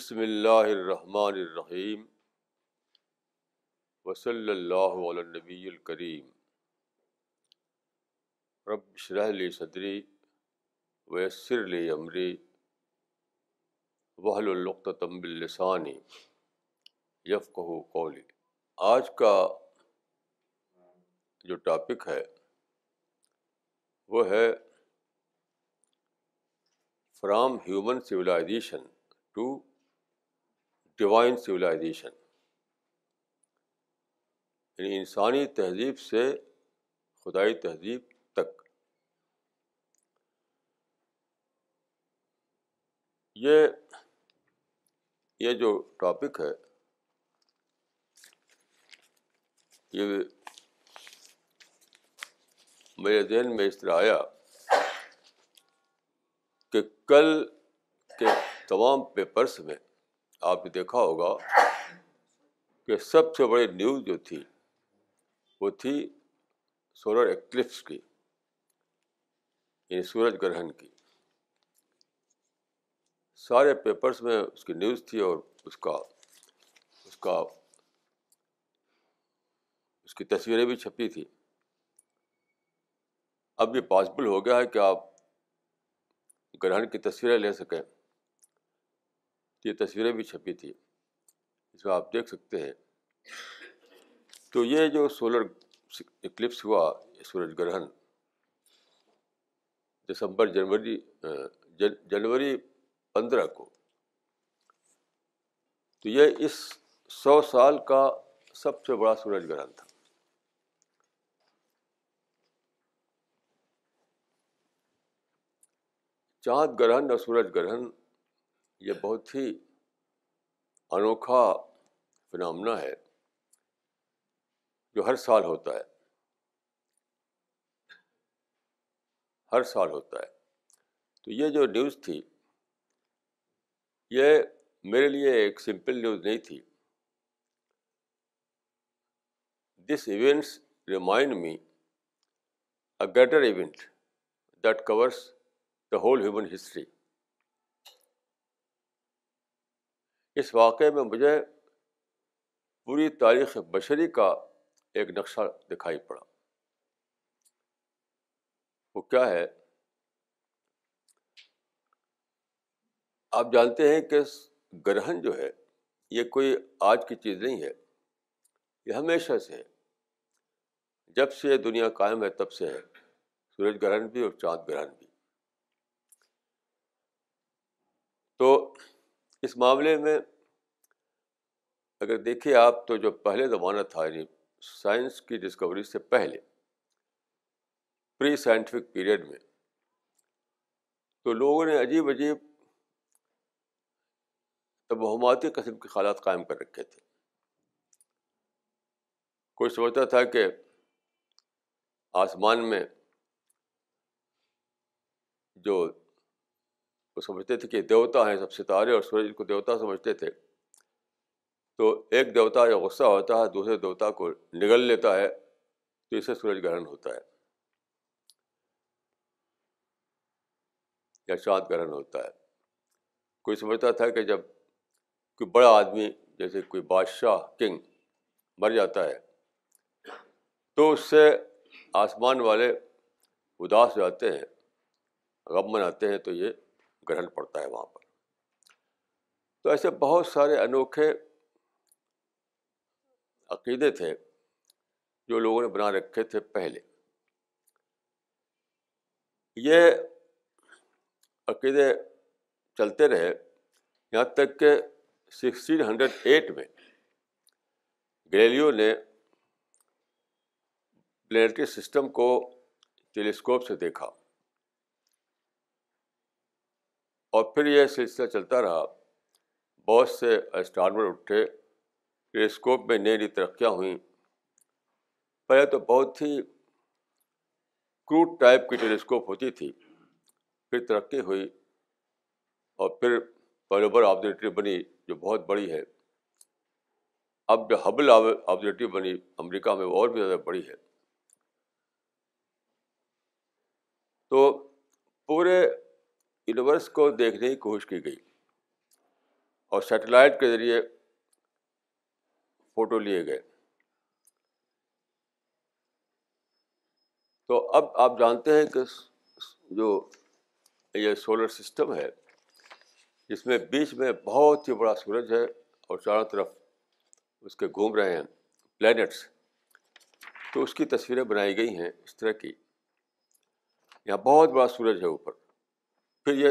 بسم اللہ الرحمن الرحیم وصلی اللہ علی نبی الکریم رب شرح لی صدری ویسر لی عمری وحل القتم باللسانی یفقہ قولی آج کا جو ٹاپک ہے وہ ہے from human civilization to divine civilization یعنی انسانی تہذیب سے خدائی تہذیب تک۔ یہ یہ جو ٹاپک ہے، یہ میرے ذہن میں اس طرح آیا کہ کل کے تمام پیپرس میں آپ نے دیکھا ہوگا کہ سب سے بڑی نیوز جو تھی، وہ تھی سولر ایکلپس کی یعنی سورج گرہن کی۔ سارے پیپرس میں اس کی نیوز تھی اور اس کا اس کا، اس کی تصویریں بھی چھپی تھی۔ اب یہ پاسبل ہو گیا ہے کہ آپ گرہن کی تصویریں لے سکیں۔ یہ تصویریں بھی چھپی تھی اس میں آپ دیکھ سکتے ہیں۔ تو یہ جو سولر اکلپس ہوا سورج گرہن، دسمبر، جنوری جنوری پندرہ کو۔ تو یہ اس سو سال کا سب سے بڑا سورج گرہن تھا۔ چاند گرہن اور سورج گرہن یہ بہت ہی انوکھا فنامنا ہے جو ہر سال ہوتا ہے۔ ہر سال ہوتا ہے۔ تو یہ جو نیوز تھی، یہ میرے لیے ایک سمپل نیوز نہیں تھی۔ This events remind me a greater event that covers the whole human history اس واقعے میں مجھے پوری تاریخ بشری کا ایک نقشہ دکھائی پڑا۔ وہ کیا ہے؟ آپ جانتے ہیں کہ گرہن جو ہے، یہ کوئی آج کی چیز نہیں ہے، یہ ہمیشہ سے ہے۔ جب سے یہ دنیا قائم ہے، تب سے ہے۔ سورج گرہن بھی اور چاند گرہن بھی۔ تو اس معاملے میں اگر دیکھیے آپ تو جو پہلے زمانہ تھا یعنی سائنس کی ڈسکوری سے پہلے پری سائنٹیفک پیریڈ میں، تو لوگوں نے عجیب عجیب توہماتی قسم کے خالات قائم کر رکھے تھے۔ کوئی سوچتا تھا کہ آسمان میں جو وہ سمجھتے تھے کہ دیوتا ہیں، سب ستارے اور سورج کو دیوتا سمجھتے تھے تو ایک دیوتا یا غصہ ہوتا ہے، دوسرے دیوتا کو نگل لیتا ہے تو اسے سورج گرہن ہوتا ہے۔ یا چاند گرہن ہوتا ہے۔ کوئی سمجھتا تھا کہ جب کوئی بڑا آدمی، جیسے کوئی بادشاہ، کنگ مر جاتا ہے، تو اس سے آسمان والے اداس جاتے ہیں، غم مناتے ہیں تو یہ گرہن پڑتا ہے وہاں پر۔ تو ایسے بہت سارے انوکھے عقیدے تھے جو لوگوں نے بنا رکھے تھے پہلے۔ یہ عقیدے چلتے رہے یہاں تک کہ سکسٹین ہنڈریڈ ایٹ میں گلیلیو نے پلینٹری سسٹم کو ٹیلیسکوپ سے دیکھا اور پھر یہ سلسلہ چلتا رہا۔ بہت سے اسٹارمر اٹھے۔ ٹیلیسکوپ میں نئی نئی ترقیاں ہوئیں۔ پہلے تو بہت ہی کروٹ ٹائپ کی ٹیلیسکوپ ہوتی تھی، پھر ترقی ہوئی اور پھر پہلوبر آبزرویٹری بنی جو بہت بڑی ہے۔ اب جو حبل آبزرویٹری بنی، امریکہ میں وہ اور بھی زیادہ بڑی ہے۔ تو پورے یونیورس کو دیکھنے کی کوشش کی گئی اور سیٹلائٹ کے ذریعے فوٹو لیے گئے۔ تو اب آپ جانتے ہیں کہ جو یہ سولر سسٹم ہے، جس میں بیچ میں بہت ہی بڑا سورج ہے اور چاروں طرف اس کے گھوم رہے ہیں پلینٹس تو اس کی تصویریں بنائی گئی ہیں اس طرح کی۔ یہاں بہت بڑا سورج ہے اوپر۔ پھر یہ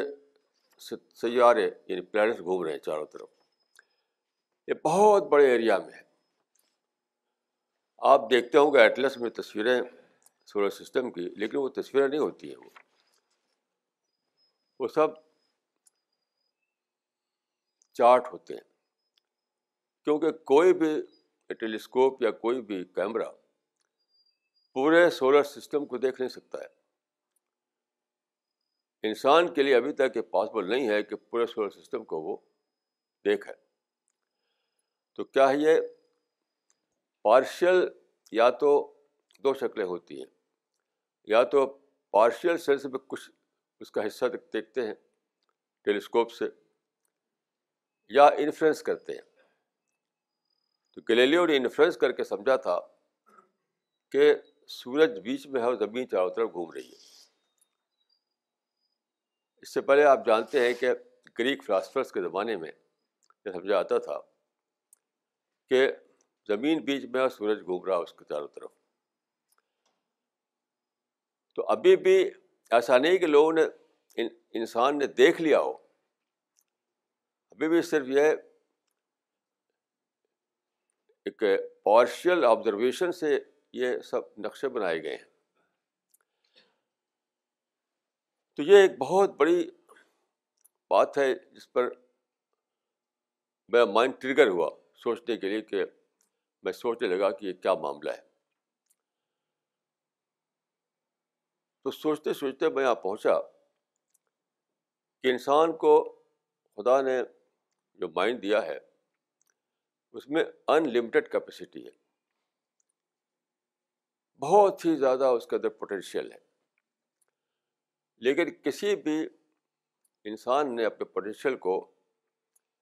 سیارے یعنی پلانٹس گھوم رہے ہیں چاروں طرف۔ یہ بہت بڑے ایریا میں ہے۔ آپ دیکھتے ہوں گے ایٹلس میں تصویریں سولر سسٹم کی، لیکن وہ تصویریں نہیں ہوتی ہیں وہ۔ وہ سب چارٹ ہوتے ہیں۔ کیونکہ کوئی بھی ٹیلیسکوپ یا کوئی بھی کیمرہ پورے سولر سسٹم کو دیکھ نہیں سکتا ہے۔ انسان کے لیے ابھی تک یہ پاسبل نہیں ہے کہ پورے سولر سسٹم کو وہ دیکھے۔ تو کیا یہ پارشل یا تو دو شکلیں ہوتی ہیں۔ یا تو پارشل سینس میں کچھ اس کا حصہ دیکھتے ہیں ٹیلیسکوپ سے یا انفلوئنس کرتے ہیں۔ تو گلیلیو نے انفلوئنس کر کے سمجھا تھا کہ سورج بیچ میں ہے اور زمین چاروں طرف گھوم رہی ہے۔ اس سے پہلے آپ جانتے ہیں کہ گریک فلاسفرس کے زمانے میں یہ سمجھا آتا تھا کہ زمین بیچ میں اور سورج گھوم رہا اس کے چاروں طرف۔ تو ابھی بھی ایسا نہیں کہ لوگوں نے انسان نے دیکھ لیا ہو۔ ابھی بھی صرف یہ ایک پارشل آبزرویشن سے یہ سب نقشے بنائے گئے ہیں۔ تو یہ ایک بہت بڑی بات ہے جس پر میرا مائنڈ ٹریگر ہوا سوچنے کے لیے کہ میں سوچنے لگا کہ یہ کیا معاملہ ہے۔ تو سوچتے سوچتے میں یہاں پہنچا کہ انسان کو خدا نے جو مائنڈ دیا ہے، اس میں انلمیٹیڈ کیپیسٹی ہے۔ بہت ہی زیادہ اس کے اندر پوٹینشیل ہے۔ لیکن کسی بھی انسان نے اپنے پوٹینشیل کو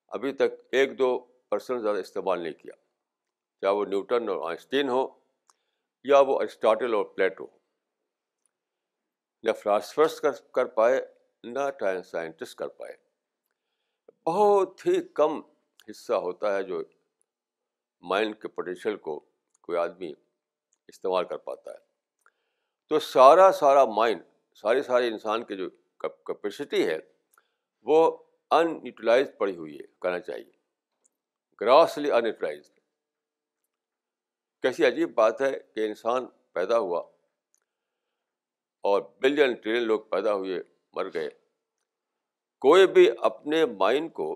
ابھی تک ایک دو پرسنٹ زیادہ استعمال نہیں کیا۔ چاہے وہ نیوٹن اور آئنسٹین ہو یا وہ ارسٹاٹل اور پلیٹ ہو نہ فلاسفرس کر کر پائے، نہ سائنٹسٹ کر پائے۔ بہت ہی کم حصہ ہوتا ہے جو مائنڈ کے پوٹینشیل کو کوئی آدمی استعمال کر پاتا ہے۔ تو سارا سارا مائنڈ، ساری ساری انسان کی جو کیپیسٹی ہے، وہ ان یوٹیلائز پڑی ہوئی ہے کہنا چاہیے۔ گراسلی ان یوٹیلائز کیسی عجیب بات ہے کہ انسان پیدا ہوا اور بلین ٹریلین لوگ پیدا ہوئے، مر گئے۔ کوئی بھی اپنے مائنڈ کو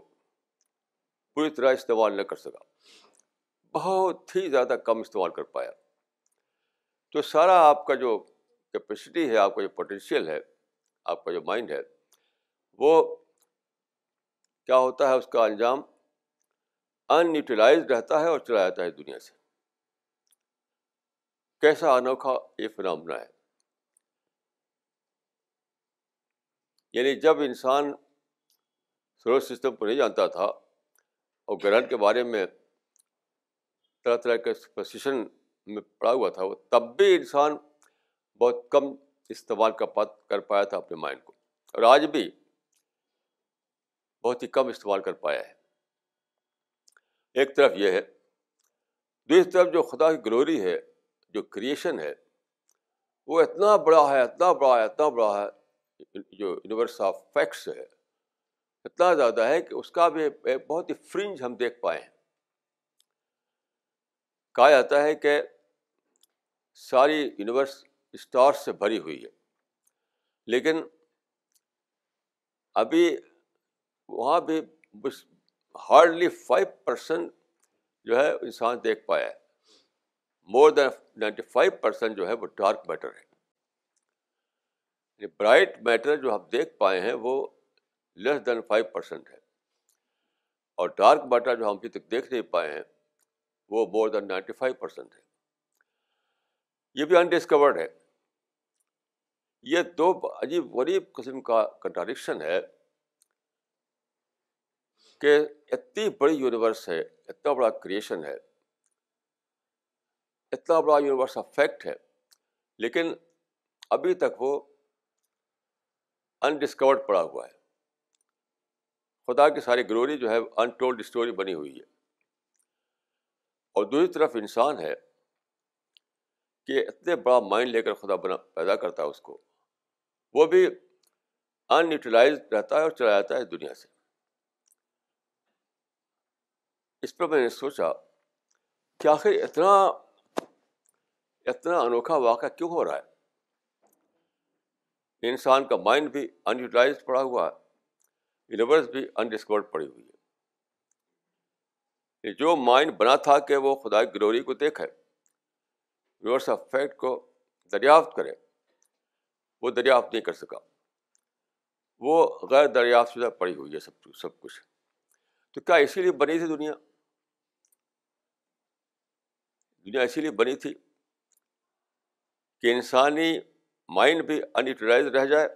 پوری طرح استعمال نہ کر سکا۔ بہت ہی زیادہ کم استعمال کر پایا۔ تو سارا آپ کا جو کیپیسٹی ہے، آپ کا جو پوٹینشیل ہے، آپ کا جو مائنڈ ہے، وہ کیا ہوتا ہے؟ اس کا انجام ان یوٹیلائز رہتا ہے اور چلا جاتا ہے دنیا سے۔ کیسا انوکھا یہ فنامنا ہے۔ یعنی جب انسان سولر سسٹم کو نہیں جانتا تھا اور گرہن کے بارے میں طرح طرح کے پوزیشن میں پڑا ہوا تھا وہ تب بھی انسان بہت کم استعمال کر کر پایا تھا اپنے مائنڈ کو۔ اور آج بھی بہت ہی کم استعمال کر پایا ہے۔ ایک طرف یہ ہے، دوسری طرف جو خدا کی گلوری ہے جو کریشن ہے، وہ اتنا بڑا ہے، اتنا بڑا ہے، اتنا بڑا ہے، جو یونیورس آف فیکٹس ہے، اتنا زیادہ ہے کہ اس کا بھی بہت ہی فرنج ہم دیکھ پائے ہیں۔ کہا جاتا ہے کہ ساری یونیورس اسٹار سے بھری ہوئی ہے، لیکن ابھی وہاں بھی ہارڈلی فائیو پرسینٹ جو ہے انسان دیکھ پایا ہے۔ More than ninety five percent جو ہے وہ ڈارک میٹر ہے۔ یعنی برائٹ میٹر جو ہم دیکھ پائے ہیں وہ لیس دین فائیو پرسینٹ ہے۔ اور ڈارک میٹر جو ہم ابھی تک دیکھ نہیں پائے ہیں وہ more than ninety five percent ہے۔ یہ بھی انڈسکورڈ ہے۔ یہ دو عجیب غریب قسم کا کنٹراڈکشن ہے کہ اتنی بڑی یونیورس ہے، اتنا بڑا کریشن ہے۔ اتنا بڑا یونیورس آف فیکٹ ہے، لیکن ابھی تک وہ انڈسکورڈ پڑا ہوا ہے۔ خدا کی ساری گلوری جو ہے انٹولڈ اسٹوری بنی ہوئی ہے۔ اور دوسری طرف انسان ہے کہ اتنے بڑا مائنڈ لے کر خدا بنا، پیدا کرتا ہے اس کو۔ وہ بھی ان یوٹیلائز رہتا ہے اور چلا جاتا ہے دنیا سے۔ اس پر میں نے سوچا کہ آخر اتنا اتنا انوکھا واقعہ کیوں ہو رہا ہے؟ انسان کا مائنڈ بھی ان یوٹیلائز پڑا ہوا ہے یونیورس بھی انڈسکورڈ پڑی ہوئی ہے۔ جو مائنڈ بنا تھا کہ وہ خدا کی گلوری کو دیکھے یونیورس آف فیکٹ کو دریافت کرے، وہ دریافت نہیں کر سکا۔ وہ غیر دریافت شدہ پڑی ہوئی ہے سب سب کچھ۔ تو کیا اسی لیے بنی تھی دنیا؟ دنیا اسی لیے بنی تھی کہ انسانی مائنڈ بھی انیوٹیلائز رہ جائے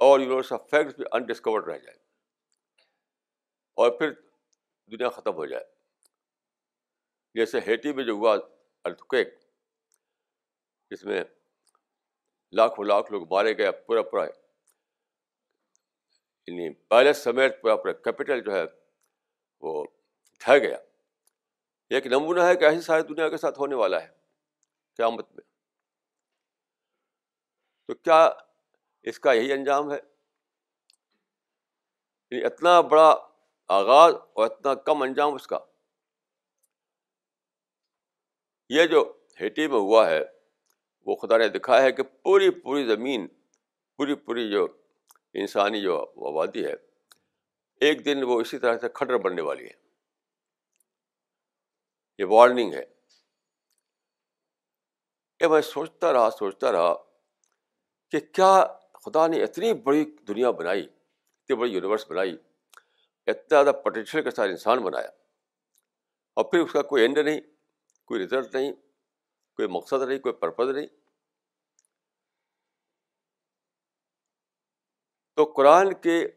اور یونیورس آف فیکٹس بھی انڈسکورڈ رہ جائے اور پھر دنیا ختم ہو جائے۔ جیسے ہیٹی میں جو ہوا ارتھکیک جس میں لاکھوں لاکھ لوگ مارے گئے، پورا پورا یعنی پیلس سمیت پورا پورا کیپٹل جو ہے وہ ڈھہ گیا۔ ایک نمونہ ہے کہ ایسی ساری دنیا کے ساتھ ہونے والا ہے۔ قیامت میں۔ تو کیا اس کا یہی انجام ہے؟ یعنی اتنا بڑا آغاز اور اتنا کم انجام اس کا۔ یہ جو ہیٹی میں ہوا ہے، وہ خدا نے دکھایا ہے کہ پوری پوری زمین، پوری پوری جو انسانی جو آبادی ہے، ایک دن وہ اسی طرح سے کھٹر بننے والی ہے۔ یہ وارننگ ہے۔ یہ میں سوچتا رہا سوچتا رہا کہ کیا خدا نے اتنی بڑی دنیا بنائی، اتنی بڑی یونیورس بنائی، اتنا زیادہ پوٹینشیل کے ساتھ انسان بنایا اور پھر اس کا کوئی اینڈ نہیں، کوئی رزلٹ نہیں، کوئی مقصد نہیں، کوئی پرپز نہیں۔ تو قرآن کے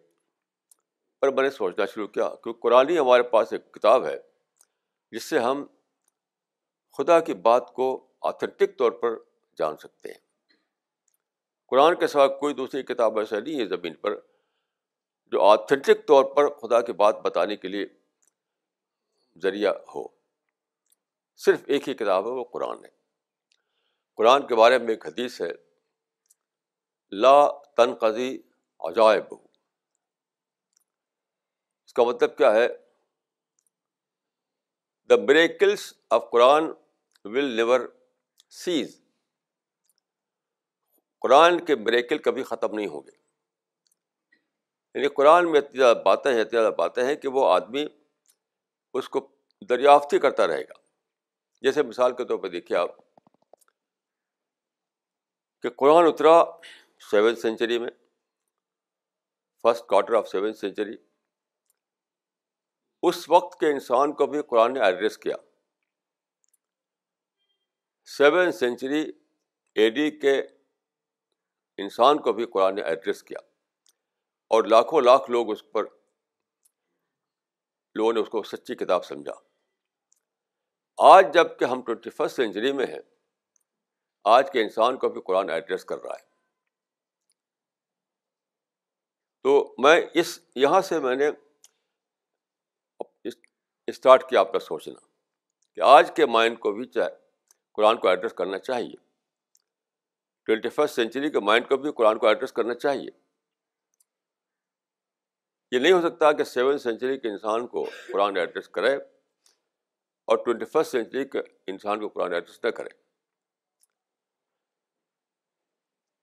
پر میں نے سوچنا شروع کیا کہ قرآن ہی ہمارے پاس ایک کتاب ہے جس سے ہم خدا کی بات کو آتھینٹک طور پر جان سکتے ہیں۔ قرآن کے ساتھ کوئی دوسری کتاب ایسا نہیں ہے زمین پر جو آتھینٹک طور پر خدا کی بات بتانے کے لیے ذریعہ ہو۔ صرف ایک ہی کتاب ہے، وہ قرآن ہے۔ قرآن کے بارے میں ایک حدیث ہے، لا تنقضی عجائب اس کا مطلب کیا ہے؟ The miracles of Quran will never cease. Quran کے بریکل کبھی ختم نہیں ہوں گے۔ یعنی قرآن میں اتنی زیادہ باتیں ہیں، اتنی زیادہ باتیں ہیں کہ وہ آدمی اس کو دریافت ہی کرتا رہے گا۔ جیسے مثال کے طور پہ دیکھیے آپ کہ قرآن اترا سیونتھ سینچری میں first quarter of seventh century اس وقت کے انسان کو بھی قرآن نے ایڈریس کیا۔ سیون سینچری اے ڈی کے انسان کو بھی قرآن نے ایڈریس کیا اور لاکھوں لاکھ لوگ اس پر لوگوں نے اس کو سچی کتاب سمجھا۔ آج جبکہ ہم ٹوینٹی فسٹ سینچری میں ہیں، آج کے انسان کو بھی قرآن ایڈریس کر رہا ہے۔ تو میں اس، یہاں سے میں نے اسٹارٹ کیا آپ کا سوچنا کہ آج کے مائنڈ کو بھی چاہے قرآن کو ایڈریس کرنا چاہیے۔ ٹوینٹی فسٹ سینچری کے مائنڈ کو بھی قرآن کو ایڈریس کرنا چاہیے۔ یہ نہیں ہو سکتا کہ سیون سینچری کے انسان کو قرآن ایڈریس کرے اور ٹوینٹی فسٹ سینچری کے انسان کو قرآن ایڈریس نہ کرے۔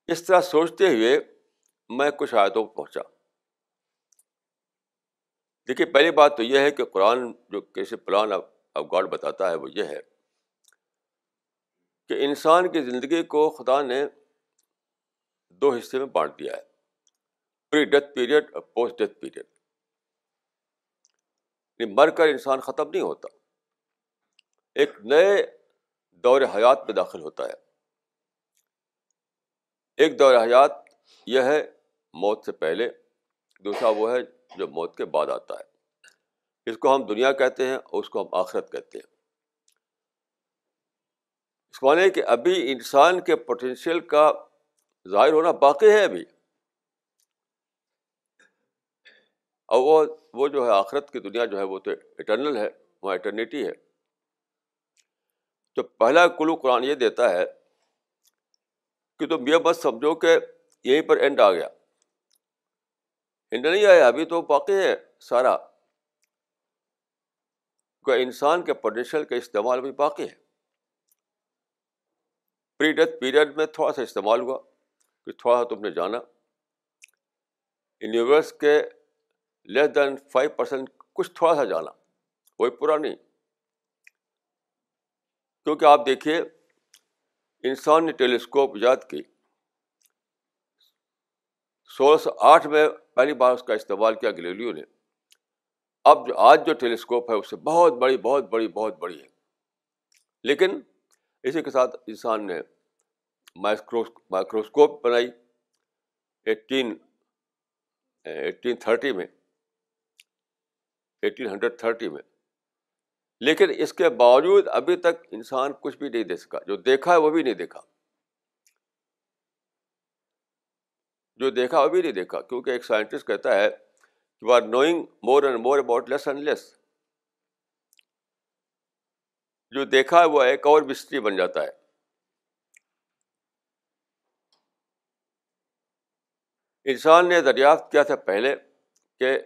اس طرح سوچتے ہوئے میں کچھ آیتوں کو پہنچا۔ دیکھیے، پہلی بات تو یہ ہے کہ قرآن جو کیسے پلان آف گاڈ بتاتا ہے وہ یہ ہے۔ کہ انسان کی زندگی کو خدا نے دو حصے میں بانٹ دیا ہے۔ پری ڈیتھ پیریڈ اور پوسٹ ڈیتھ پیریڈ مر کر انسان ختم نہیں ہوتا۔ ایک نئے دور حیات میں داخل ہوتا ہے۔ ایک دور حیات یہ ہے موت سے پہلے، دوسرا وہ ہے جو موت کے بعد آتا ہے۔ اس کو ہم دنیا کہتے ہیں اور اس کو ہم آخرت کہتے ہیں۔ اس کو مانے کہ ابھی انسان کے پوٹینشیل کا ظاہر ہونا باقی ہے ابھی۔ اور وہ وہ جو ہے آخرت کی دنیا جو ہے وہ تو اٹرنل ہے، وہاں اٹرنیٹی ہے۔ تو پہلا کلو قرآن یہ دیتا ہے کہ تم یہ بس سمجھو کہ یہیں پر اینڈ آ گیا۔ اینڈ نہیں آیا، ابھی تو باقی ہے سارا۔ انسان کے پوٹینشیل کا استعمال بھی باقی ہے۔ پری ڈیتھ پیریڈ میں تھوڑا سا استعمال ہوا کہ تھوڑا سا تم نے جانا۔ یونیورس کے لیس دین فائیو پرسینٹ کچھ تھوڑا سا جانا، کوئی پورا نہیں۔ کیونکہ آپ دیکھیے، انسان نے ٹیلیسکوپ ایجاد کی۔ سولہ سو آٹھ میں پہلی بار اس کا استعمال کیا گلیلیو نے۔ اب جو آج جو ٹیلیسکوپ ہے، اس سے بہت بڑی بہت بڑی بہت بڑی ہے۔ لیکن اسی کے ساتھ انسان نے مائکروس مائکروسکوپ بنائی۔ ایٹین ایٹین تھرٹی میں۔ ایٹین ہنڈریڈ تھرٹی میں۔ لیکن اس کے باوجود ابھی تک انسان کچھ بھی نہیں دیکھ سکا۔ جو دیکھا ہے وہ بھی نہیں دیکھا۔ جو دیکھا وہ بھی نہیں دیکھا۔ کیونکہ ایک سائنٹسٹ کہتا ہے you are knowing more and more about less and less جو دیکھا ہے وہ ایک اور مسٹری بن جاتا ہے۔ انسان نے دریافت کیا تھا پہلے کہ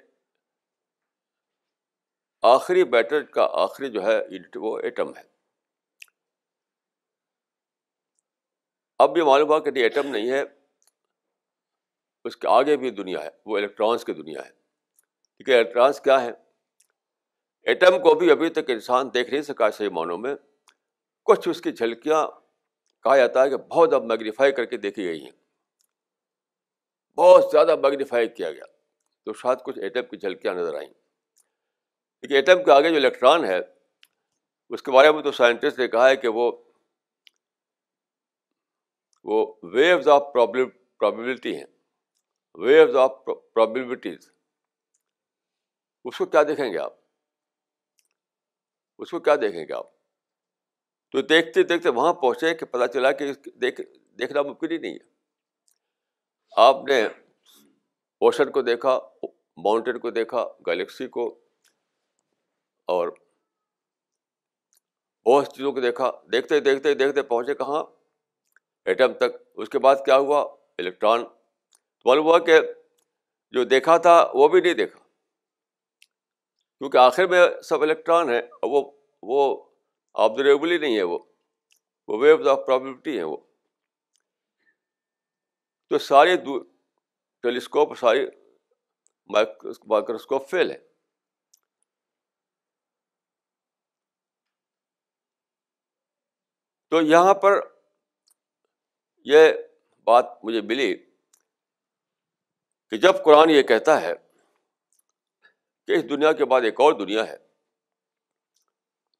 آخری بیٹر کا آخری جو ہے وہ ایٹم ہے۔ اب یہ معلوم ہوا کہ نہیں ایٹم نہیں ہے، اس کے آگے بھی دنیا ہے، وہ الیکٹرانس کی دنیا ہے۔ کیونکہ الیکٹرانس کیا ہے ایٹم کو بھی ابھی تک انسان دیکھ نہیں سکا صحیح معنوں میں۔ کچھ اس کی جھلکیاں کہا جاتا ہے کہ بہت اب میگنیفائی کر کے دیکھی گئی ہیں۔ بہت زیادہ میگنیفائی کیا گیا۔ تو شاید کچھ ایٹم کی جھلکیاں نظر آئیں۔ کیونکہ ایٹم کے آگے جو الیکٹران ہے، اس کے بارے میں تو سائنٹسٹ نے کہا ہے کہ وہ وہ ویوز آف پرابلمٹی ہیں۔ ویوز آف پرابلمٹیز اس کو کیا دیکھیں گے آپ؟ اس کو کیا دیکھیں گے آپ؟ تو دیکھتے دیکھتے وہاں پہنچے کہ پتا چلا کہ دیکھ دیکھنا ممکن ہی نہیں ہے۔ آپ نے اوشن کو دیکھا، ماؤنٹین کو دیکھا، گلیکسی کو، اور بہت چیزوں کو دیکھا۔ دیکھتے دیکھتے دیکھتے پہنچے کہاں؟ ایٹم تک۔ اس کے بعد کیا ہوا؟ الیکٹران۔ معلوم ہوا کہ جو دیکھا تھا وہ بھی نہیں دیکھا۔ کیونکہ آخر میں سب الیکٹران ہے وہ وہ آبزرویبل ہی نہیں ہے وہ وہ ویوز آف پرابلمٹی ہیں وہ۔ تو ساری ٹیلیسکوپ ساری مائکروسکوپ فیل ہے۔ تو یہاں پر یہ بات مجھے ملی کہ جب قرآن یہ کہتا ہے کہ اس دنیا کے بعد ایک اور دنیا ہے۔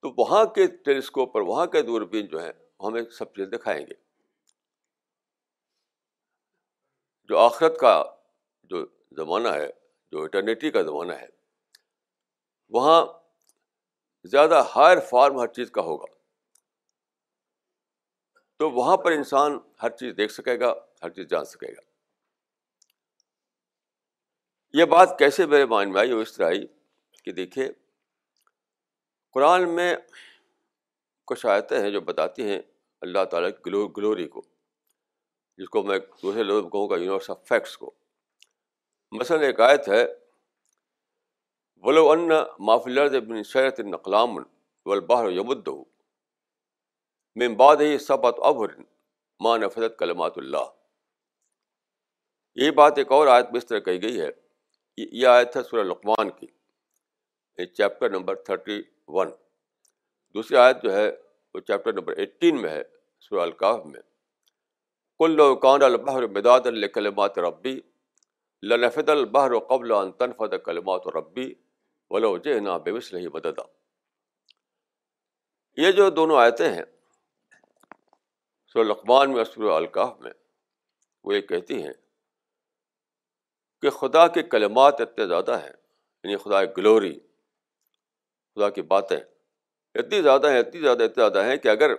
تو وہاں کے ٹیلیسکوپ پر، وہاں کے دوربین جو ہیں ہمیں سب چیزیں دکھائیں گے۔ جو آخرت کا جو زمانہ ہے، جو اٹرنیٹی کا زمانہ ہے، وہاں زیادہ ہائر فارم ہر چیز کا ہوگا۔ تو وہاں پر انسان ہر چیز دیکھ سکے گا، ہر چیز جان سکے گا۔ یہ بات کیسے میرے مائنڈ میں آئی وہ اس طرح آئی کہ دیکھیے قرآن میں کچھ آیتیں ہیں جو بتاتی ہیں اللہ تعالیٰ کی گلوری کو، جس کو میں دوسرے لوگوں کہوں گا، یونیورس آف فیکٹس کو۔ مثلاً ایک آیت ہے، ولو ان مافلرد بن شیرت نقلام والبحر یمد من بعد ہی سبت ابر ماں نفرت کلمات اللہ یہی بات ایک اور آیت میں اس طرح کہی گئی ہے یہ آیت ہے سورہ لقمان کی چیپٹر نمبر تھرٹی ون دوسری آیت جو ہے، وہ چیپٹر نمبر ایٹین میں ہے، سورہ القاف میں۔ کل کان البحر مداد الکلمات ربی لنفد البحر قبل ان تنفد کلمات ربی، ولو جہنا بے وسلح مددا۔ یہ جو دونوں آیتیں ہیں، سورہ لقمان میں اور سورہ القاف میں، وہ یہ کہتی ہیں کہ خدا کے کلمات اتنے زیادہ ہیں یعنی خدا گلوری خدا کی باتیں اتنی زیادہ ہیں، اتنی زیادہ اتنی زیادہ ہیں کہ اگر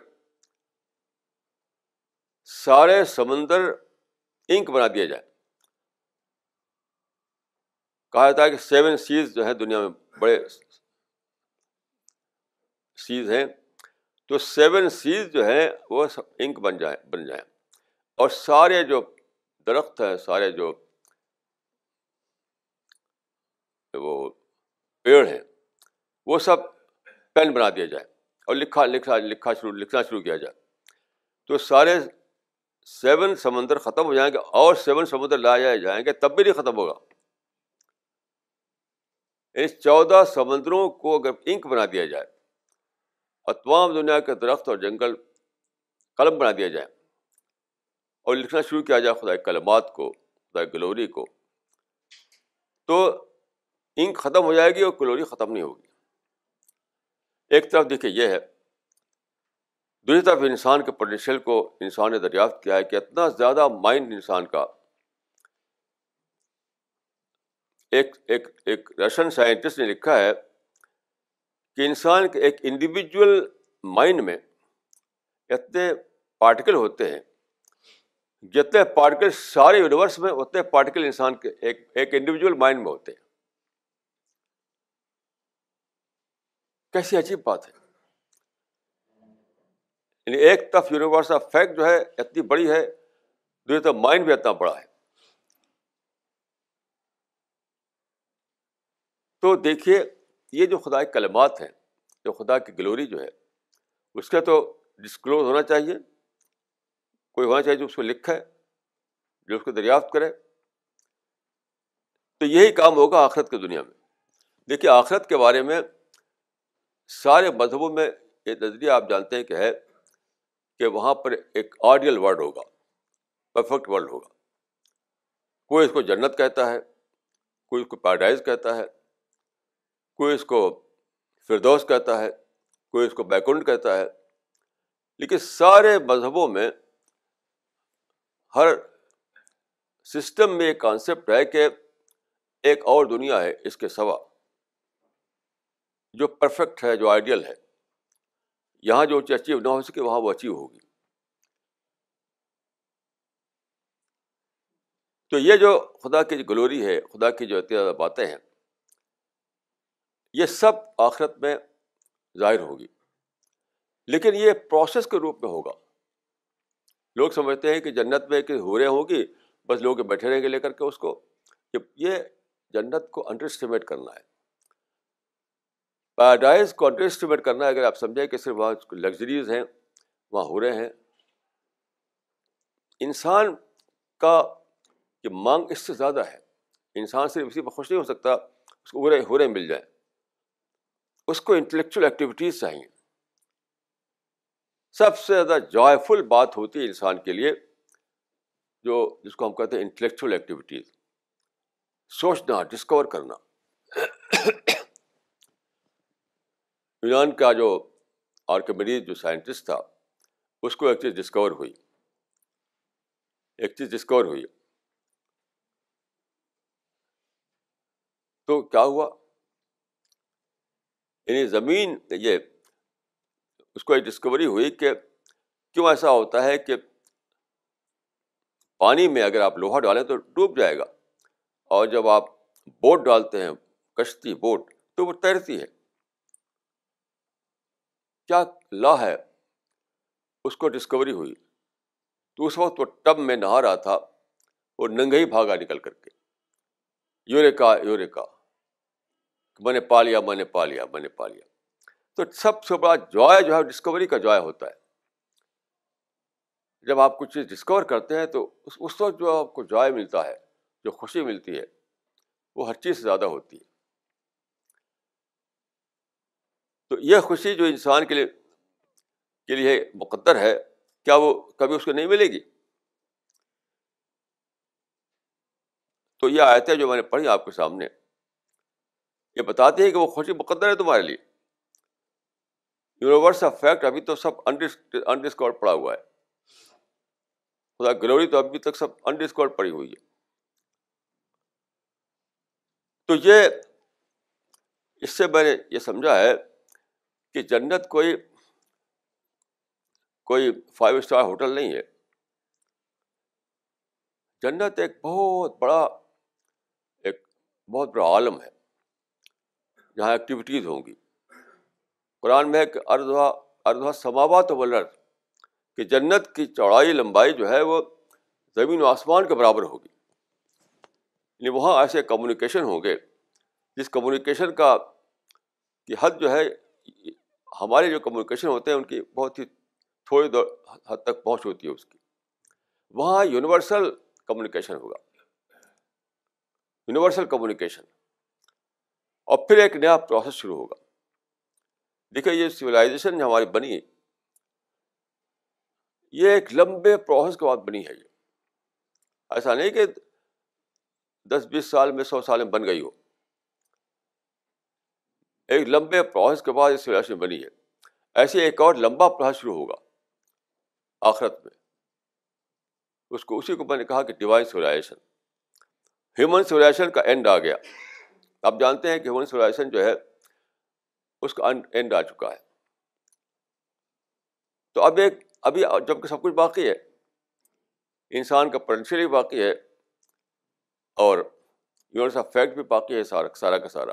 سارے سمندر انک بنا دیا جائے کہا جاتا ہے کہ سیون سیز جو ہے دنیا میں بڑے سیز ہیں، تو سیون سیز جو ہیں وہ انک بن جائیں بن جائیں۔ اور سارے جو درخت ہیں، سارے جو وہ پیڑ ہیں۔ وہ سب پین بنا دیا جائے اور لکھا لکھا لکھا شروع، لکھنا شروع کیا جائے۔ تو سارے سیون سمندر ختم ہو جائیں گے اور سیون سمندر لائے جائیں گے، تب بھی نہیں ختم ہوگا۔ اس چودہ سمندروں کو اگر انک بنا دیا جائے، اور تمام دنیا کے درخت اور جنگل قلم بنا دیا جائے اور لکھنا شروع کیا جائے خدا کلمات کو خدا گلوری کو، تو انک ختم ہو جائے گی اور گلوری ختم نہیں ہوگی۔ ایک طرف دیکھیے یہ ہے، دوسری طرف انسان کے پوٹینشیل کو انسان نے دریافت کیا ہے کہ اتنا زیادہ مائنڈ انسان کا، ایک ایک ایک رشین سائنٹسٹ نے لکھا ہے کہ انسان کے ایک انڈیویجول مائنڈ میں اتنے پارٹیکل ہوتے ہیں، جتنے پارٹیکل سارے یونیورس میں، اتنے پارٹیکل انسان کے ایک ایک انڈیویجول مائنڈ میں ہوتے ہیں۔ کیسی عجیب بات ہے۔ یعنی ایک طرف یونیورس آف فیکٹ جو ہے اتنی بڑی ہے دوسری طرف مائنڈ بھی اتنا بڑا ہے۔ تو دیکھیے، یہ جو خدا کے کلمات ہیں، جو خدا کی گلوری جو ہے، اس کا تو ڈسکلوز ہونا چاہیے۔ کوئی ہونا چاہیے جو اس کو لکھے جو اس کو دریافت کرے۔ تو یہی کام ہوگا آخرت کی دنیا میں۔ دیکھیے، آخرت کے بارے میں سارے مذہبوں میں یہ نظریہ آپ جانتے ہیں کہ ہے کہ وہاں پر ایک آڈیل ورڈ ہوگا، پرفیکٹ ورلڈ ہوگا۔ کوئی اس کو جنت کہتا ہے، کوئی اس کو پیراڈائز کہتا ہے، کوئی اس کو فردوس کہتا ہے، کوئی اس کو بیکنڈ کہتا ہے۔ لیکن سارے مذہبوں میں ہر سسٹم میں ایک کانسیپٹ ہے کہ ایک اور دنیا ہے اس کے سوا۔ جو پرفیکٹ ہے، جو آئیڈیل ہے، یہاں جو چیز اچیو نہ ہو سکے، وہاں وہ اچیو ہوگی۔ تو یہ جو خدا کی جو گلوری ہے، خدا کی جو اتنی زیادہ باتیں ہیں، یہ سب آخرت میں ظاہر ہوگی۔ لیکن یہ پروسیس کے روپ میں ہوگا۔ لوگ سمجھتے ہیں کہ جنت میں کہ ہو رہے ہوگی بس لوگ بیٹھے رہیں گے لے کر کے اس کو۔ یہ جنت کو انڈر اسٹیمیٹ کرنا ہے۔ پیراڈائز کو انڈر اسٹیمیٹ کرنا ہے اگر آپ سمجھیں کہ صرف وہاں لگژریز ہیں، وہاں ہو رہے ہیں۔ انسان کا یہ مانگ اس سے زیادہ ہے۔ انسان صرف اسی پر خوش نہیں ہو سکتا، اس کو ہو رہے مل جائیں۔ اس کو انٹلیکچوئل ایکٹیویٹیز چاہیے۔ سب سے زیادہ جوائے فل بات ہوتی ہے انسان کے لیے، جو جس کو ہم کہتے ہیں انٹلیکچوئل ایکٹیویٹیز سوچنا ڈسکور کرنا۔ یونان کا جو آرکیمیڈیز، جو سائنٹسٹ تھا، اس کو ایک چیز ڈسکور ہوئی۔ ایک چیز ڈسکور ہوئی۔ تو کیا ہوا؟ یعنی زمین، یہ اس کو ایک ڈسکوری ہوئی کہ کیوں ایسا ہوتا ہے کہ پانی میں اگر آپ لوہا ڈالیں تو ڈوب جائے گا۔ اور جب آپ بوٹ ڈالتے ہیں، کشتی بوٹ، تو وہ تیرتی ہے۔ کیا لا ہے؟ اس کو ڈسکوری ہوئی۔ تو اس وقت وہ ٹب میں نہا رہا تھا وہ ننگئی بھاگا نکل کر کے۔ یوریکا یوریکا میں نے پا لیا، میں نے پا لیا، میں نے پا لیا۔ تو سب سے بڑا جوائے جو ہے ڈسکوری کا جوائے ہوتا ہے۔ جب آپ کچھ چیز ڈسکور کرتے ہیں تو اس وقت جو آپ کو جوائے ملتا ہے، جو خوشی ملتی ہے، وہ ہر چیز سے زیادہ ہوتی ہے۔ تو یہ خوشی جو انسان کے لیے کے لیے مقدر ہے، کیا وہ کبھی اس کو نہیں ملے گی؟ تو یہ آیتیں جو میں نے پڑھی آپ کے سامنے، یہ بتاتے ہیں کہ وہ خوشی مقدر ہے تمہارے لیے۔ یونیورس آف فیکٹ ابھی تو سب انڈسکور پڑا ہوا ہے۔ خدا گلوری تو ابھی تک سب انڈسکور پڑی ہوئی ہے۔ تو یہ، اس سے میں نے یہ سمجھا ہے کہ جنت کوئی کوئی فائیو اسٹار ہوٹل نہیں ہے۔ جنت ایک بہت بڑا، ایک بہت بڑا عالم ہے، جہاں ایکٹیویٹیز ہوں گی۔ قرآن میں ہے کہ اردوا اردوا سماوات ولر، کہ جنت کی چوڑائی، لمبائی جو ہے وہ زمین و آسمان کے برابر ہوگی۔ یعنی وہاں ایسے کمیونیکیشن ہوں گے، جس کمیونیکیشن کا، کی حد جو ہے ہمارے جو کمیونیکیشن ہوتے ہیں، ان کی بہت ہی تھوڑی دور حد تک پہنچ ہوتی ہے اس کی۔ وہاں یونیورسل کمیونیکیشن ہوگا۔ یونیورسل کمیونیکیشن اور پھر ایک نیا پروسیس شروع ہوگا۔ دیکھیے، یہ سویلائزیشن جو ہماری بنی، یہ ایک لمبے پروسیس کے بعد بنی ہے۔ یہ۔ ایسا نہیں کہ دس بیس سال میں، سو سال میں بن گئی ہو۔ ایک لمبے پروسیس کے بعد یہ سویلائزیشن بنی ہے۔ ایسے ایک اور لمبا پروسیس شروع ہوگا۔ آخرت میں۔ اس کو اسی کو میں نے کہا کہ ڈیوائن سولیشن ہیومن سولیشن کا اینڈ آ گیا۔ آپ جانتے ہیں کہ ہیومن سولیشن جو ہے، اس کا اینڈ آ چکا ہے۔ تو اب ایک، ابھی جبکہ سب کچھ باقی ہے، انسان کا پوٹینشیل بھی باقی ہے اور یونیورس آف فیکٹ بھی باقی ہے سارا سارا کا سارا۔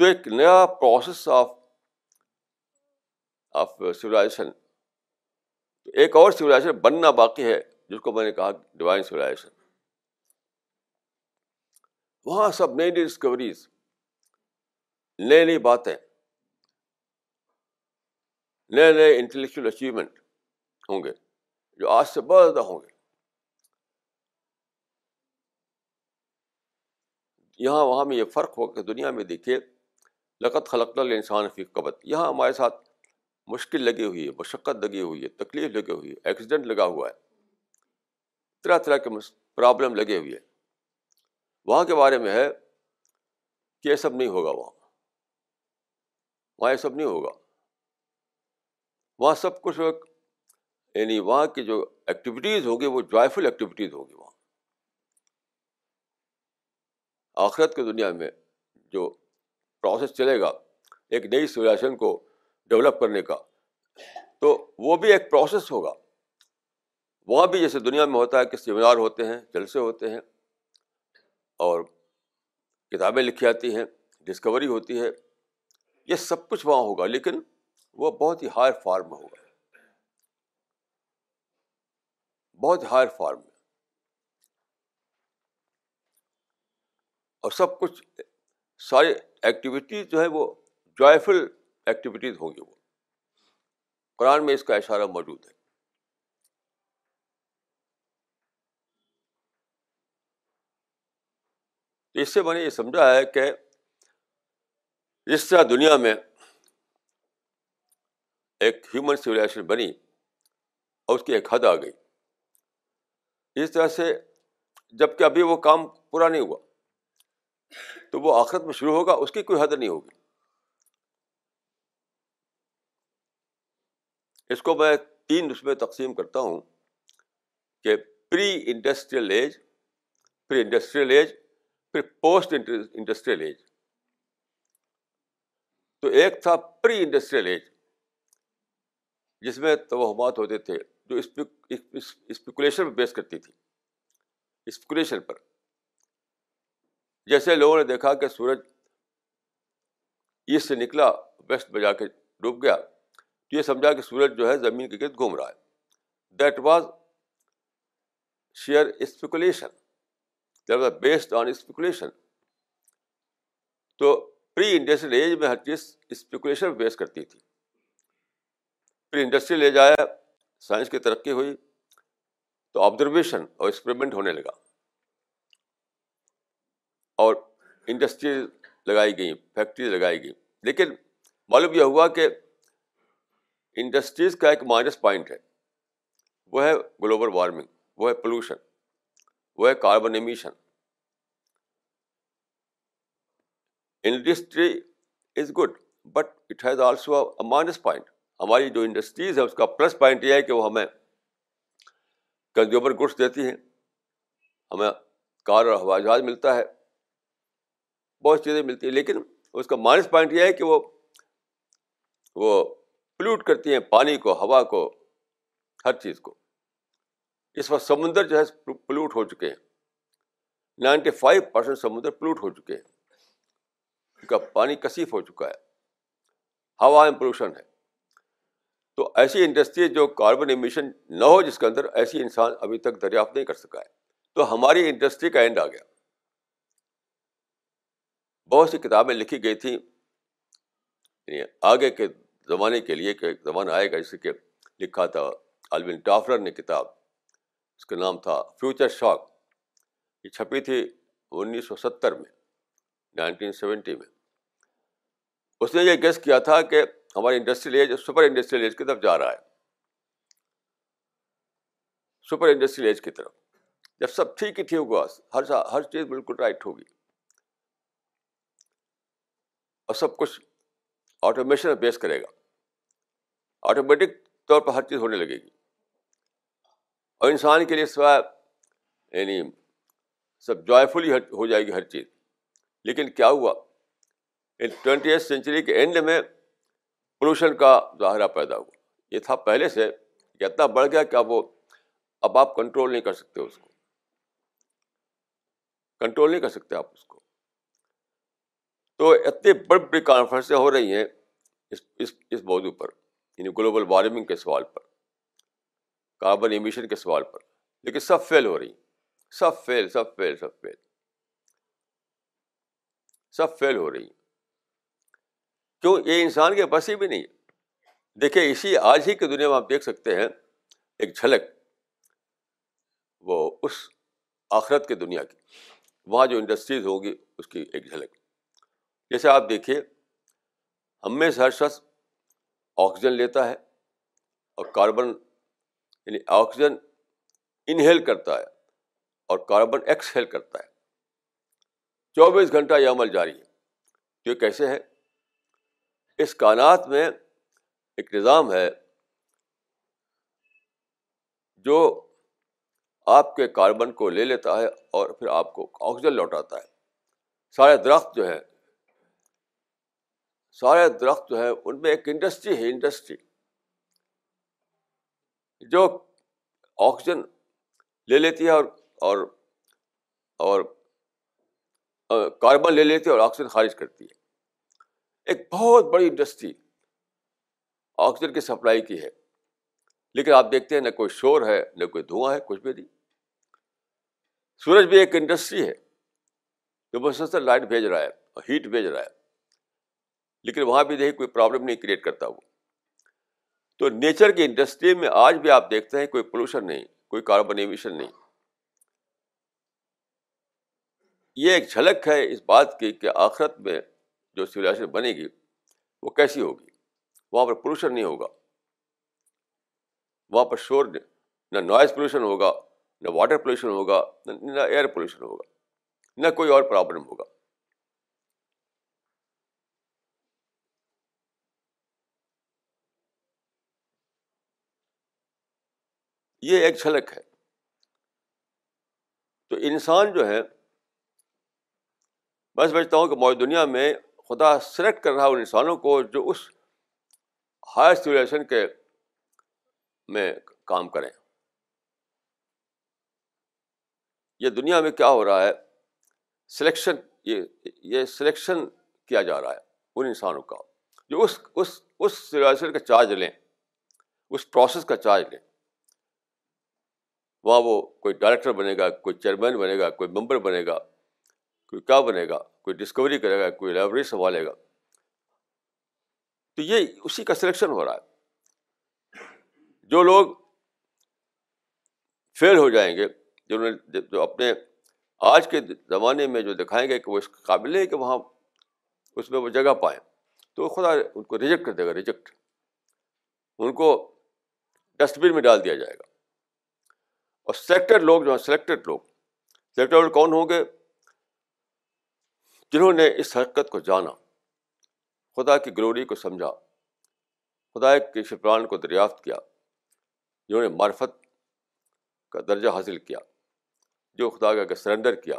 تو ایک نیا پروسیس آف آف سولیشن ایک اور سولیشن بننا باقی ہے جس کو میں نے کہا ڈیوائن سولیشن وہاں سب نئی نئی ڈسکوریز نئی نئی باتیں نئے نئے انٹلیکچوئل اچیومنٹ ہوں گے جو آج سے بہت زیادہ ہوں گے یہاں وہاں میں یہ فرق ہو کہ دنیا میں دیکھیے لقت خلق انسان فی قبط یہاں ہمارے ساتھ مشکل لگی ہوئی ہے، مشقت لگی ہوئی ہے، تکلیف لگی ہوئی ہے ایکسیڈنٹ لگا ہوا ہے۔ طرح طرح کے پرابلم لگے ہوئے ہیں۔ وہاں کے بارے میں ہے کہ یہ سب نہیں ہوگا وہاں۔ وہاں یہ سب نہیں ہوگا۔ وہاں سب کچھ یعنی وہاں کی جو ایکٹیویٹیز ہوگی، وہ جوائفل ایکٹیویٹیز ہوگی وہاں۔ آخرت کی دنیا میں جو پروسیس چلے گا ایک نئی سولیشن کو ڈیولپ کرنے کا، تو وہ بھی ایک پروسیس ہوگا۔ وہاں بھی جیسے دنیا میں ہوتا ہے کہ سیمینار ہوتے ہیں، جلسے ہوتے ہیں اور کتابیں لکھی جاتی ہیں ڈسکوری ہوتی ہے، یہ سب کچھ وہاں ہوگا، لیکن وہ بہت ہی ہائر فارم میں ہوگا۔ بہت ہائر فارم میں۔ اور سب کچھ ساری ایکٹیویٹیز جو ہے وہ جوائفل ایکٹیویٹیز ہوں گی وہ۔ قرآن میں اس کا اشارہ موجود ہے۔ اس سے میں نے یہ سمجھا ہے کہ جس طرح دنیا میں ایک ہیومن سولیشن بنی اور اس کی ایک حد آ گئی۔ اس طرح سے جبکہ ابھی وہ کام پورا نہیں ہوا۔ تو وہ آخرت میں شروع ہوگا، اس کی کوئی حد نہیں ہوگی۔ اس کو میں تین اس میں تقسیم کرتا ہوں کہ pre industrial age pre industrial age پھر پوسٹ انڈسٹریل ایج تو ایک تھا پری انڈسٹریل ایج جس میں توہمات ہوتے تھے جو اسپیکولیشن پہ بیس کرتی تھی۔ اسپیکولیشن پر۔ جیسے لوگوں نے دیکھا کہ سورج ایسٹ سے نکلا، ویسٹ میں جا کے ڈوب گیا، تو یہ سمجھا کہ سورج جو ہے زمین کے گرد گھوم رہا ہے۔ That was sheer speculation that based on speculation تو پری انڈسٹریل ایج میں ہر چیز اسپیکولیشن بیس کرتی تھی۔ پری انڈسٹریل ایج آیا سائنس کی ترقی ہوئی، تو آبزرویشن اور ایکسپریمنٹ ہونے لگا۔ اور انڈسٹری لگائی گئیں فیکٹری لگائی گئی لیکن معلوم یہ ہوا کہ انڈسٹریز کا ایک مائنس پوائنٹ ہے۔ وہ ہے گلوبل وارمنگ وہ ہے پولوشن وہ ہے carbon emission industry is good but it has also minus point ہماری جو انڈسٹریز ہے اس کا پلس پوائنٹ یہ ہے کہ وہ ہمیں کنزیومر گڈس دیتی ہیں۔ ہمیں کار اور ہوائی جہاز ملتا ہے۔ بہت چیزیں ملتی ہیں۔ لیکن اس کا مائنس پوائنٹ یہ ہے کہ وہ وہ پلیوٹ کرتی ہیں پانی کو، ہوا کو، ہر چیز کو۔ اس وقت سمندر جو ہے پلیوٹ ہو چکے ہیں۔ نائنٹی فائیو پرسینٹ سمندر پلوٹ ہو چکے ہیں۔ ان کا پانی کثیف ہو چکا ہے۔ ہوا میں پولوشن ہے۔ تو ایسی انڈسٹری جو کاربن ایمیشن نہ ہو جس کے اندر ایسی انسان ابھی تک دریافت نہیں کر سکا ہے۔ تو ہماری انڈسٹری کا اینڈ آ گیا۔ بہت سی کتابیں لکھی گئی تھیں۔ یعنی آگے کے زمانے کے لیے کہ زمانہ آئے گا، جیسے کہ لکھا تھا الوین ٹافلر نے کتاب، اس کا نام تھا فیوچر شاک۔ یہ چھپی تھی انیس سو ستر میں، نائنٹین سیونٹی میں۔ اس نے یہ گیس کیا تھا کہ ہماری industrial age, super industrial age کی طرف جا رہا ہے۔ سپر انڈسٹریل ایج کی طرف۔ جب سب ٹھیک ہی ٹھیک ہوگا ہر ہر چیز بالکل رائٹ ہوگی۔ اور سب کچھ آٹومیشن بیس کرے گا۔ آٹومیٹک طور پر ہر چیز ہونے لگے گی۔ اور انسان کے لیے سوائے یعنی سب جوائےفلی ہو جائے گی ہر چیز۔ لیکن کیا ہوا؟ ٹوینٹی ایتھ سینچری کے اینڈ میں پولوشن کا ظاہرہ پیدا ہوا۔ یہ تھا پہلے سے۔ کہ اتنا بڑھ گیا کہ اب وہ اب آپ کنٹرول نہیں کر سکتے اس کو۔ کنٹرول نہیں کر سکتے آپ اس کو۔ تو اتنی بڑی بڑی کانفرنسیں ہو رہی ہیں اس اس اس موضوع پر یعنی گلوبل وارمنگ کے سوال پر کاربن ایمیشن کے سوال پر۔ لیکن سب فیل ہو رہی ہیں۔ سب فیل سب فیل سب فیل سب فیل ہو رہی کیوں؟ یہ انسان کے بس ہی بھی نہیں دیکھیے اسی آج ہی کی دنیا میں آپ دیکھ سکتے ہیں، ایک جھلک، وہ اس آخرت کی دنیا کی۔ وہاں جو انڈسٹریز ہوگی، اس کی ایک جھلک۔ جیسے آپ دیکھیے ہم میں سے ہر شخص آکسیجن لیتا ہے اور کاربن یعنی آکسیجن انہیل کرتا ہے اور کاربن ایکسہیل کرتا ہے۔ چوبیس گھنٹہ یہ عمل جاری ہے۔ یہ کیسے ہے؟ اس کائنات میں ایک نظام ہے جو آپ کے کاربن کو لے لیتا ہے اور پھر آپ کو آکسیجن لوٹاتا ہے۔ سارے درخت جو ہے سارے درخت جو ہے، ان میں ایک انڈسٹری ہے انڈسٹری جو آکسیجن لے لیتی ہے اور اور اور کاربن لے لیتی ہے اور آکسیجن خارج کرتی ہے۔ ایک بہت بڑی انڈسٹری آکسیجن کی سپلائی کی ہے۔ لیکن آپ دیکھتے ہیں، نہ کوئی شور ہے، نہ کوئی دھواں ہے، کچھ بھی نہیں۔ سورج بھی ایک انڈسٹری ہے جو مسلسل لائٹ بھیج رہا ہے اور ہیٹ بھیج رہا ہے۔ لیکن وہاں بھی دیکھیے کوئی پرابلم نہیں کریٹ کرتا وہ۔ تو نیچر کی انڈسٹری میں آج بھی آپ دیکھتے ہیں کوئی پولوشن نہیں، کوئی کاربن ایمیشن نہیں۔ یہ ایک جھلک ہے اس بات کی کہ آخرت میں جو سولیشن بنے گی، وہ کیسی ہوگی؟ وہاں پر پولوشن نہیں ہوگا۔ وہاں پر شور نہ نوائز پولوشن ہوگا، نہ واٹر پولوشن ہوگا، نہ ایئر پولوشن ہوگا، نہ کوئی اور پرابلم ہوگا۔ یہ ایک جھلک ہے۔ تو انسان جو ہے، میں سمجھتا ہوں کہ موجود دنیا میں خدا سلیکٹ کر رہا ہے ان انسانوں کو جو اس ہائر سولیشن کے میں کام کریں۔ یہ دنیا میں کیا ہو رہا ہے؟ سلیکشن یہ یہ سلیکشن کیا جا رہا ہے ان انسانوں کا۔ جو اس اس اس سولیشن کا چارج لیں، اس پروسیس کا چارج لیں۔ وہاں وہ کوئی ڈائریکٹر بنے گا، کوئی چیئرمین بنے گا، کوئی ممبر بنے گا، کوئی کیا بنے گا، کوئی ڈسکوری کرے گا، کوئی لائبریری سنبھالے گا۔ تو یہ اسی کا سلیکشن ہو رہا ہے۔ جو لوگ فیل ہو جائیں گے، جنہوں نے جو اپنے آج کے زمانے میں جو دکھائیں گے کہ وہ اس قابل ہے کہ وہاں اس میں وہ جگہ پائیں، تو خدا ان کو ریجیکٹ کر دے گا ریجیکٹ ان کو ڈسٹ بن میں ڈال دیا جائے گا۔ اور سلیکٹڈ لوگ جو ہیں سلیکٹڈ لوگ۔ سلیکٹڈ لوگ کون ہوں گے؟ جنہوں نے اس حقیقت کو جانا، خدا کی گلوری کو سمجھا، خدا کے شفران کو دریافت کیا، جنہوں نے معرفت کا درجہ حاصل کیا، جو خدا کا سرنڈر کیا،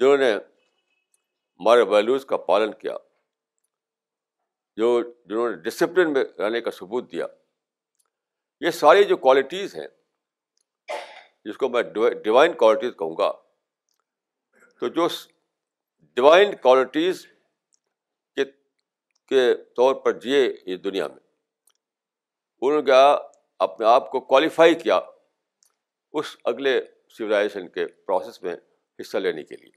جنہوں نے ہمارے ویلیوز کا پالن کیا، جو جنہوں نے ڈسپلن میں رہنے کا ثبوت دیا۔ یہ ساری جو کوالٹیز ہیں جس کو میں ڈیوائن کوالٹیز کہوں گا۔ تو جو ڈیوائن کوالٹیز کے کے طور پر جیے اس دنیا میں۔ انہوں نے کیا اپنے آپ کو کوالیفائی کیا اس اگلے سویلائزیشن کے پروسیس میں حصہ لینے کے لیے۔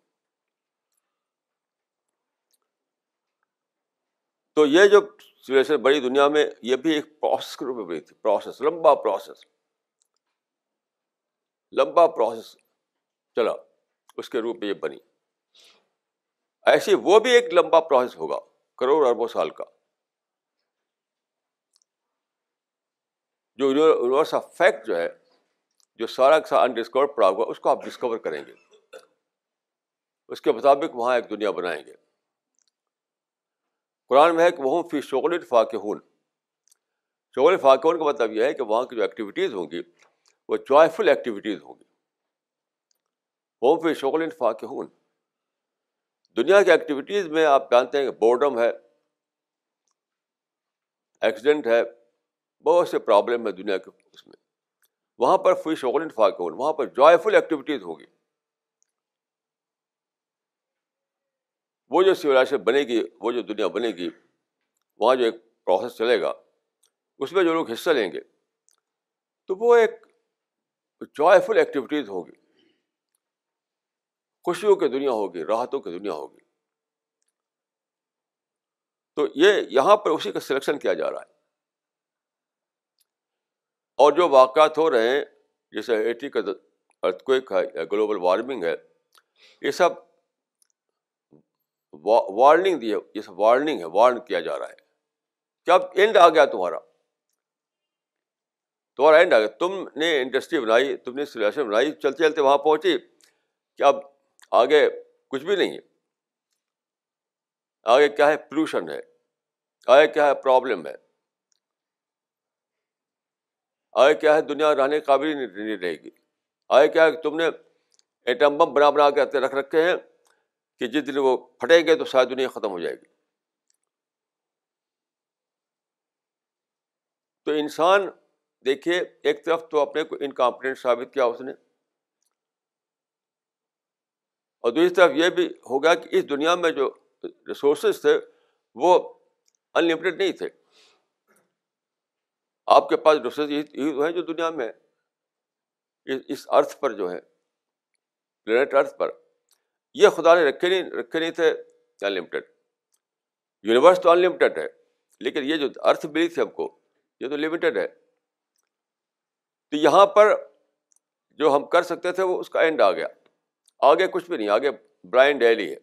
تو یہ جو سچویشن بڑی دنیا میں، یہ بھی ایک پروسیس کے روپ میں بنی تھی۔ پروسیس لمبا پروسیس لمبا پروسیس چلا اس کے روپ میں یہ بنی۔ ایسی وہ بھی ایک لمبا پروسیس ہوگا، کروڑ اربوں سال کا۔ جو یونیورس آف فیکٹ جو ہے، جو سارا کا انڈسکور پڑا ہوا اس کو آپ ڈسکور کریں گے۔ اس کے مطابق وہاں ایک دنیا بنائیں گے۔ قرآن میں ہے کہ وہ فی شغل فاقہون شغل فاقہون کا مطلب یہ ہے کہ وہاں کی جو ایکٹیویٹیز ہوں گی وہ جوائفل ایکٹیویٹیز ہوں گی۔ وہ فی شغل فاقہون دنیا کی ایکٹیویٹیز میں آپ جانتے ہیں کہ بورڈم ہے ایکسیڈنٹ ہے، بہت سے پرابلم ہے دنیا کے اس میں۔ وہاں پر فی شغل فاقہون وہاں پر جوائفل ایکٹیویٹیز ہوگی وہ جو سویلائزیشن بنے گی، وہ جو دنیا بنے گی، وہاں جو ایک پروسیس چلے گا، اس میں جو لوگ حصہ لیں گے، تو وہ ایک جوائفل ایکٹیویٹیز ہوگی۔ خوشیوں کی دنیا ہوگی، راحتوں کی دنیا ہوگی۔ تو یہ یہاں پر اسی کا سلیکشن کیا جا رہا ہے۔ اور جو واقعات ہو رہے ہیں، جیسے ایٹی کا ارتھ ہے، یا گلوبل وارمنگ ہے، یہ سب وارننگ دی ہے یہ سب وارننگ ہے وارن کیا جا رہا ہے۔ کہ اب اینڈ آ گیا تمہارا؟ تمہارا اینڈ آ گیا تم نے انڈسٹری بنائی، تم نے سلیشن بنائی، چلتے چلتے وہاں پہنچی کہ اب آگے کچھ بھی نہیں ہے۔ آگے کیا ہے پولوشن ہے؟ آگے کیا ہے پرابلم ہے؟ آگے کیا ہے دنیا رہنے قابل نہیں رہے گی۔ آگے کیا ہے تم نے ایٹم بم بنا بنا کے رکھ رکھے ہیں کہ جس دن وہ پھٹیں گے تو شاید دنیا ختم ہو جائے گی۔ تو انسان دیکھیے، ایک طرف تو اپنے کو انکمپٹنٹ ثابت کیا اس نے، اور دوسری طرف یہ بھی ہو گیا کہ اس دنیا میں جو ریسورسز تھے، وہ انلمیٹیڈ نہیں تھے۔ آپ کے پاس ریسورسز یہی ہیں جو دنیا میں۔ اس ارتھ پر جو ہے پلینٹ ارتھ پر۔ یہ خدا نے رکھے نہیں رکھے نہیں تھے انلمیٹیڈ یونیورس تو انلمیٹیڈ ہے، لیکن یہ جو ارتھ ملی تھی ہم کو، یہ تو لمیٹیڈ ہے۔ تو یہاں پر جو ہم کر سکتے تھے وہ اس کا اینڈ آ گیا۔ آگے کچھ بھی نہیں، آگے برائن ڈیلی ہے۔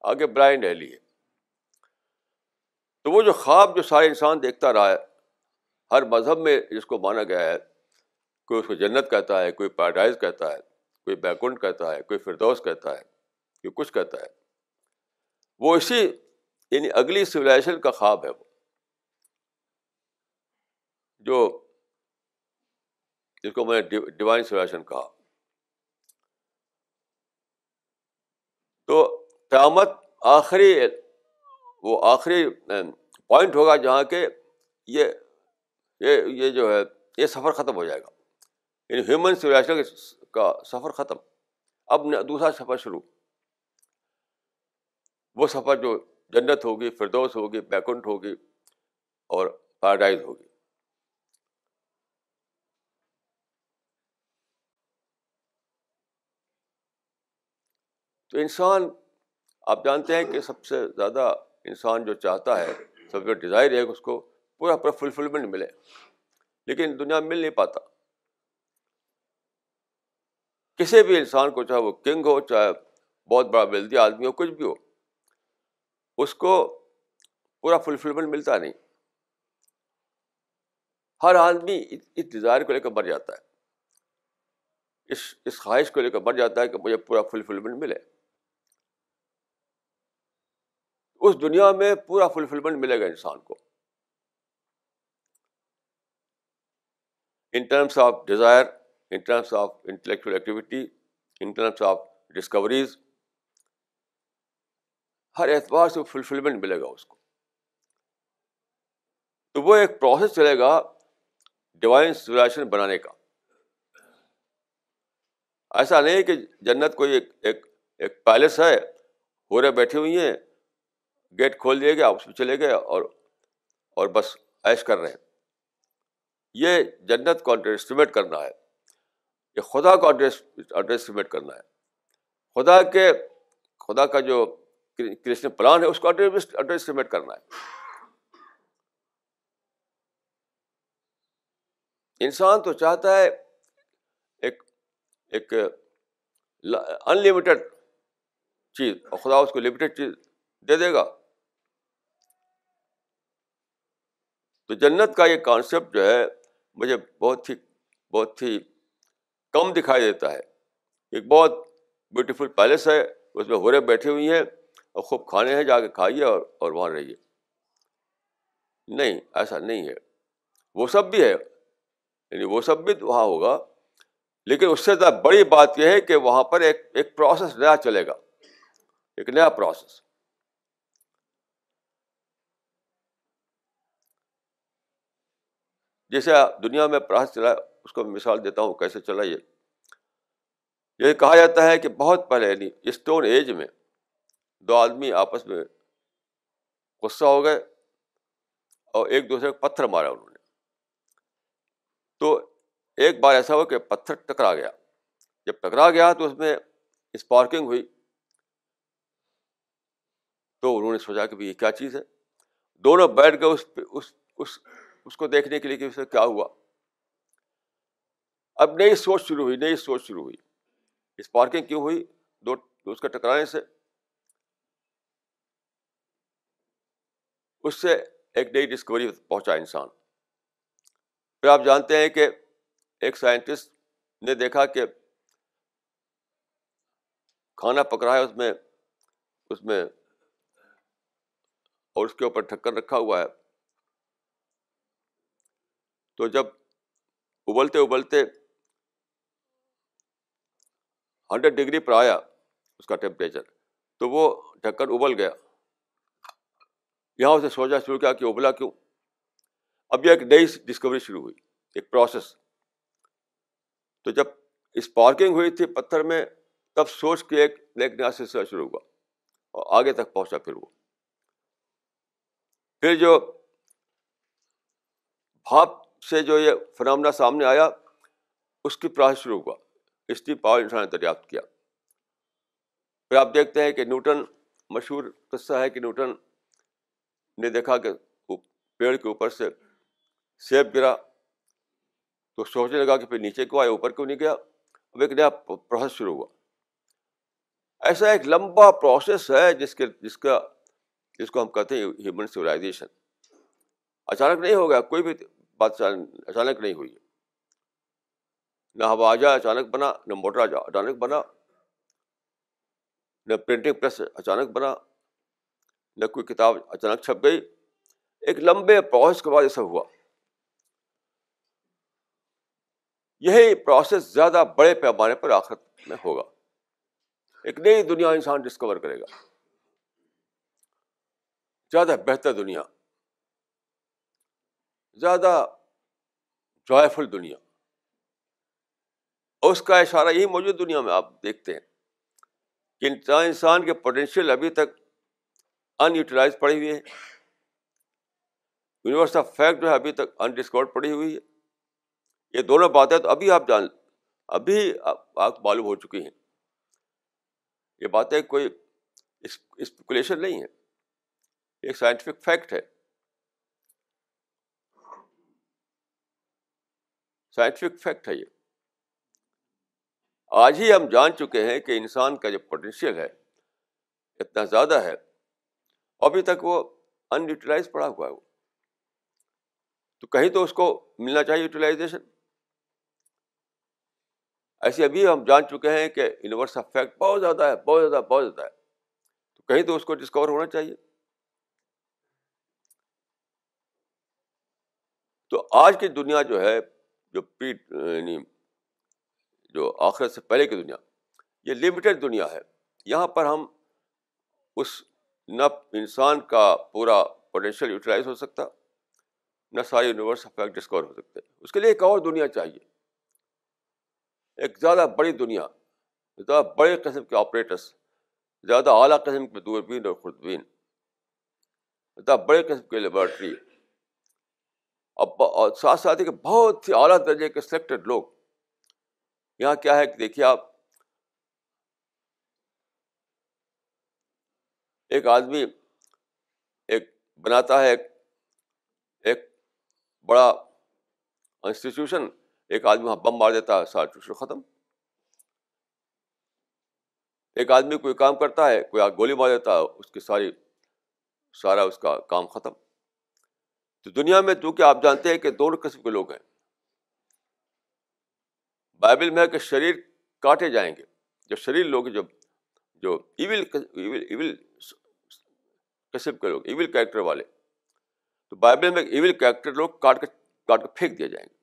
آگے برائن ڈیلی ہے۔ تو وہ جو خواب جو سارے انسان دیکھتا رہا ہے، ہر مذہب میں جس کو مانا گیا ہے، کوئی اس کو جنت کہتا ہے، کوئی پیراڈائز کہتا ہے، کوئی بیکنڈ کہتا ہے، کوئی فردوس کہتا ہے، کوئی کچھ کہتا ہے۔ وہ اسی یعنی اگلی سویلائزیشن کا خواب ہے وہ۔ جو جس کو میں نے ڈیوائن سولیشن کہا۔ تو قیامت آخری وہ آخری پوائنٹ ہوگا جہاں کہ یہ یہ جو ہے، یہ سفر ختم ہو جائے گا۔ یعنی ہیومن سولیشن کا سفر ختم۔ اب دوسرا سفر شروع۔ وہ سفر جو جنت ہوگی، فردوس ہوگی بیکنٹ ہوگی اور پیراڈائز ہوگی۔ تو انسان، آپ جانتے ہیں کہ سب سے زیادہ انسان جو چاہتا ہے، سب سے ڈیزائر ہے کہ اس کو پورا پورا فلفلمنٹ ملے۔ لیکن دنیا میں مل نہیں پاتا۔ کسی بھی انسان کو، چاہے وہ کنگ ہو، چاہے بہت بڑا ویلدی آدمی ہو، کچھ بھی ہو، اس کو پورا فلفلمنٹ ملتا نہیں۔ ہر آدمی اس ڈیزائر کو لے کر مر جاتا ہے۔ اس اس خواہش کو لے کر مر جاتا ہے کہ مجھے پورا فلفلمنٹ ملے۔ اس دنیا میں پورا فلفلمنٹ ملے گا انسان کو۔ In terms of desire in terms of intellectual activity, in terms of discoveries ہر اعتبار سے فلفلمنٹ ملے گا اس کو۔ تو وہ ایک پروسیس چلے گا ڈیوائن سولیشن بنانے کا۔ ایسا نہیں کہ جنت کوئی ایک ایک ایک پیلس ہے ہو رہے بیٹھی ہوئی ہیں گیٹ کھول دیے گیا اس میں چلے گئے اور اور بس ایش کر رہے ہیں۔ یہ جنت کو انڈر اسٹیمیٹ کرنا ہے۔ یہ خدا کو انڈر اسٹیمیٹ کرنا ہے۔ خدا کے، خدا کا جو کرشن پلان ہے، اس کو انڈر اسٹیمیٹ کرنا ہے۔ انسان تو چاہتا ہے ایک ایک انلمیٹڈ چیز، اور خدا اس کو لمیٹڈ چیز دے دے گا۔ تو جنت کا یہ کانسیپٹ جو ہے مجھے بہت ہی بہت ہی کم دکھائی دیتا ہے۔ ایک بہت بیوٹیفل پیلس ہے، اس میں ہورے بیٹھی ہوئی ہیں اور خوب کھانے ہیں، جا کے کھائیے اور اور وہاں رہیے۔ نہیں، ایسا نہیں ہے۔ وہ سب بھی ہے یعنی وہ سب بھی وہاں ہوگا، لیکن اس سے زیادہ بڑی بات یہ ہے کہ وہاں پر ایک ایک پروسیس نیا چلے گا۔ ایک نیا پروسیس جیسے دنیا میں پروسیس چلا، اس کو مثال دیتا ہوں کیسے چلا یہ۔ یہ کہا جاتا ہے کہ بہت پہلے یعنی اسٹون ایج میں دو آدمی آپس میں غصہ ہو گئے اور ایک دوسرے کو پتھر مارا انہوں نے۔ تو ایک بار ایسا ہوا کہ پتھر ٹکرا گیا۔ جب ٹکرا گیا تو اس میں اسپارکنگ ہوئی۔ تو انہوں نے سوچا کہ یہ کیا چیز ہے۔ دونوں بیٹھ گئے اس اس اس اس کو دیکھنے کے لیے کہ اسے کیا ہوا۔ اب نئی سوچ شروع ہوئی، نئی سوچ شروع ہوئی۔ اسپارکنگ کیوں ہوئی؟ دو اس کے ٹکرانے سے۔ اس سے ایک نئی ڈسکوری پہنچا انسان۔ پھر آپ جانتے ہیں کہ ایک سائنٹسٹ نے دیکھا کہ کھانا پک رہا ہے، اس میں اس میں اور اس کے اوپر ڈھکن رکھا ہوا ہے۔ تو جب ابلتے ابلتے ہنڈریڈ ڈگری پر آیا اس کا ٹیمپریچر، تو وہ ڈھکن ابل گیا۔ یہاں اسے سوچا شروع کیا کہ ابلا کیوں؟ اب یہ ایک نئی ڈسکوری شروع ہوئی، ایک پروسیس تو جب اسپارکنگ ہوئی تھی پتھر میں، تب سوچ کے ایک ایک نیا سلسلہ شروع ہوا اور آگے تک پہنچا پھر وہ۔ پھر جو بھاپ سے جو یہ فنامنا سامنے آیا، اس کی پروسیس شروع ہوا۔ اس کی پاور انسان نے دریافت کیا۔ پھر آپ دیکھتے ہیں کہ نیوٹن، مشہور قصہ ہے کہ نیوٹن نے دیکھا کہ پیڑ کے اوپر سے سیب گرا، تو سوچنے لگا کہ پھر نیچے کیوں آیا اوپر کیوں نہیں گیا؟ اب ایک نیا پروسیس شروع ہوا۔ ایسا ایک لمبا پروسیس ہے جس کے، جس کا، جس کو ہم کہتے ہیں ہیومن سویلائزیشن اچانک نہیں ہو گیا، کوئی بھی بات اچانک نہیں ہوئی۔ نہ ہوا اچانک بنا، نہ موٹر اچانک بنا۔ نہ پرنٹنگ پریس اچانک بنا۔ نہ کوئی کتاب اچانک چھپ گئی۔ ایک لمبے پروسیس کے بعد ایسا ہوا۔ یہی پروسیس زیادہ بڑے پیمانے پر آخرت میں ہوگا۔ ایک نئی دنیا انسان ڈسکور کرے گا۔ زیادہ بہتر دنیا۔ زیادہ جوائفل دنیا۔ اور اس کا اشارہ یہی موجود دنیا میں آپ دیکھتے ہیں کہ انسان کے پوٹینشیل ابھی تک ان یوٹیلائز پڑی ہوئی ہے۔ یونیورس آف فیکٹ جو ہے ابھی تک انڈسکورڈ پڑی ہوئی ہے۔ یہ دونوں باتیں تو ابھی آپ جان ابھی آپ معلوم ہو چکی ہیں۔ یہ باتیں کوئی اسپیکولیشن نہیں ہے۔ ایک سائنٹیفک فیکٹ ہے۔ سائنٹیفک فیکٹ ہے یہ۔ آج ہی ہم جان چکے ہیں کہ انسان کا جو پوٹینشیل ہے اتنا زیادہ ہے۔ ابھی تک وہ ان یوٹیلائز پڑا ہوا ہے وہ۔ تو کہیں تو اس کو ملنا چاہیے یوٹیلائزیشن ایسے ابھی ہم جان چکے ہیں کہ یونیورس آف فیکٹ بہت زیادہ ہے، بہت زیادہ بہت زیادہ ہے۔ تو کہیں تو اس کو ڈسکور ہونا چاہیے۔ تو آج کی دنیا جو ہے جو پی یعنی جو آخرت سے پہلے کی دنیا، یہ لمیٹیڈ دنیا ہے۔ یہاں پر ہم اس نہ انسان کا پورا پوٹینشیل یوٹیلائز ہو سکتا، نہ ساری یونیورس افیکٹ ڈسکور ہو سکتے۔ اس کے لیے ایک اور دنیا چاہیے۔ ایک زیادہ بڑی دنیا، زیادہ بڑے قسم کے آپریٹرس زیادہ اعلیٰ قسم کے دوربین اور خوردبین زیادہ بڑے قسم کی لیبارٹری اب ساتھ ساتھ کہ بہت ہی اعلیٰ درجے کے سلیکٹڈ لوگ۔ یہاں کیا ہے کہ دیکھیے آپ، ایک آدمی ایک بناتا ہے ایک ایک بڑا انسٹیٹیوشن ایک آدمی وہاں بم مار دیتا ہے، سارا ٹیوشن ختم۔ ایک آدمی کوئی کام کرتا ہے، کوئی گولی مار دیتا ہے، اس کی ساری، سارا اس کا کام ختم۔ تو دنیا میں چونکہ آپ جانتے ہیں کہ دونوں قسم کے لوگ ہیں۔ بائبل میں ہے کہ شریر کاٹے جائیں گے۔ جو شریر لوگ جب جو ایول ایول ایول قسم کے لوگ، ایول کریکٹر والے۔ تو بائبل میں ایول کریکٹر لوگ کاٹ کے کاٹ کے پھینک دیے جائیں گے۔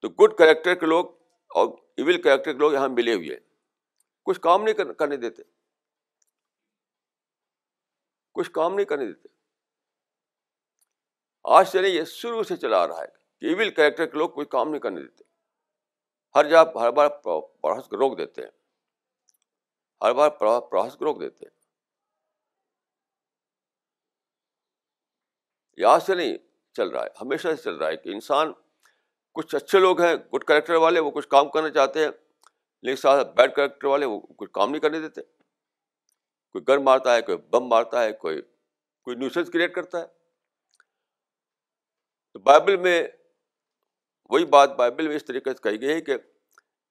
تو گڈ کریکٹر کے لوگ اور ایول کریکٹر کے لوگ یہاں ملے ہوئے ہیں۔ کچھ کام نہیں کرنے دیتے۔ کچھ کام نہیں کرنے دیتے۔ آج چلے یہ شروع سے چلا آ رہا ہے کہ ایول کریکٹر کے لوگ کوئی کام نہیں کرنے دیتے۔ ہر جگہ ہر بار پروسیس کو روک دیتے ہیں۔ ہر بار پروسیس کو روک دیتے ہیں۔ یہاں سے نہیں چل رہا ہے، ہمیشہ سے چل رہا ہے کہ انسان، کچھ اچھے لوگ ہیں گڈ کریکٹر والے، وہ کچھ کام کرنا چاہتے ہیں، لیکن ساتھ بیڈ کریکٹر والے، وہ کچھ کام نہیں کرنے دیتے۔ کوئی گن مارتا ہے، کوئی بم مارتا ہے، کوئی کوئی نیوسنس کریٹ کرتا ہے۔ تو بائبل میں وہی بات بائبل میں اس طریقے سے کہی گئی ہے کہ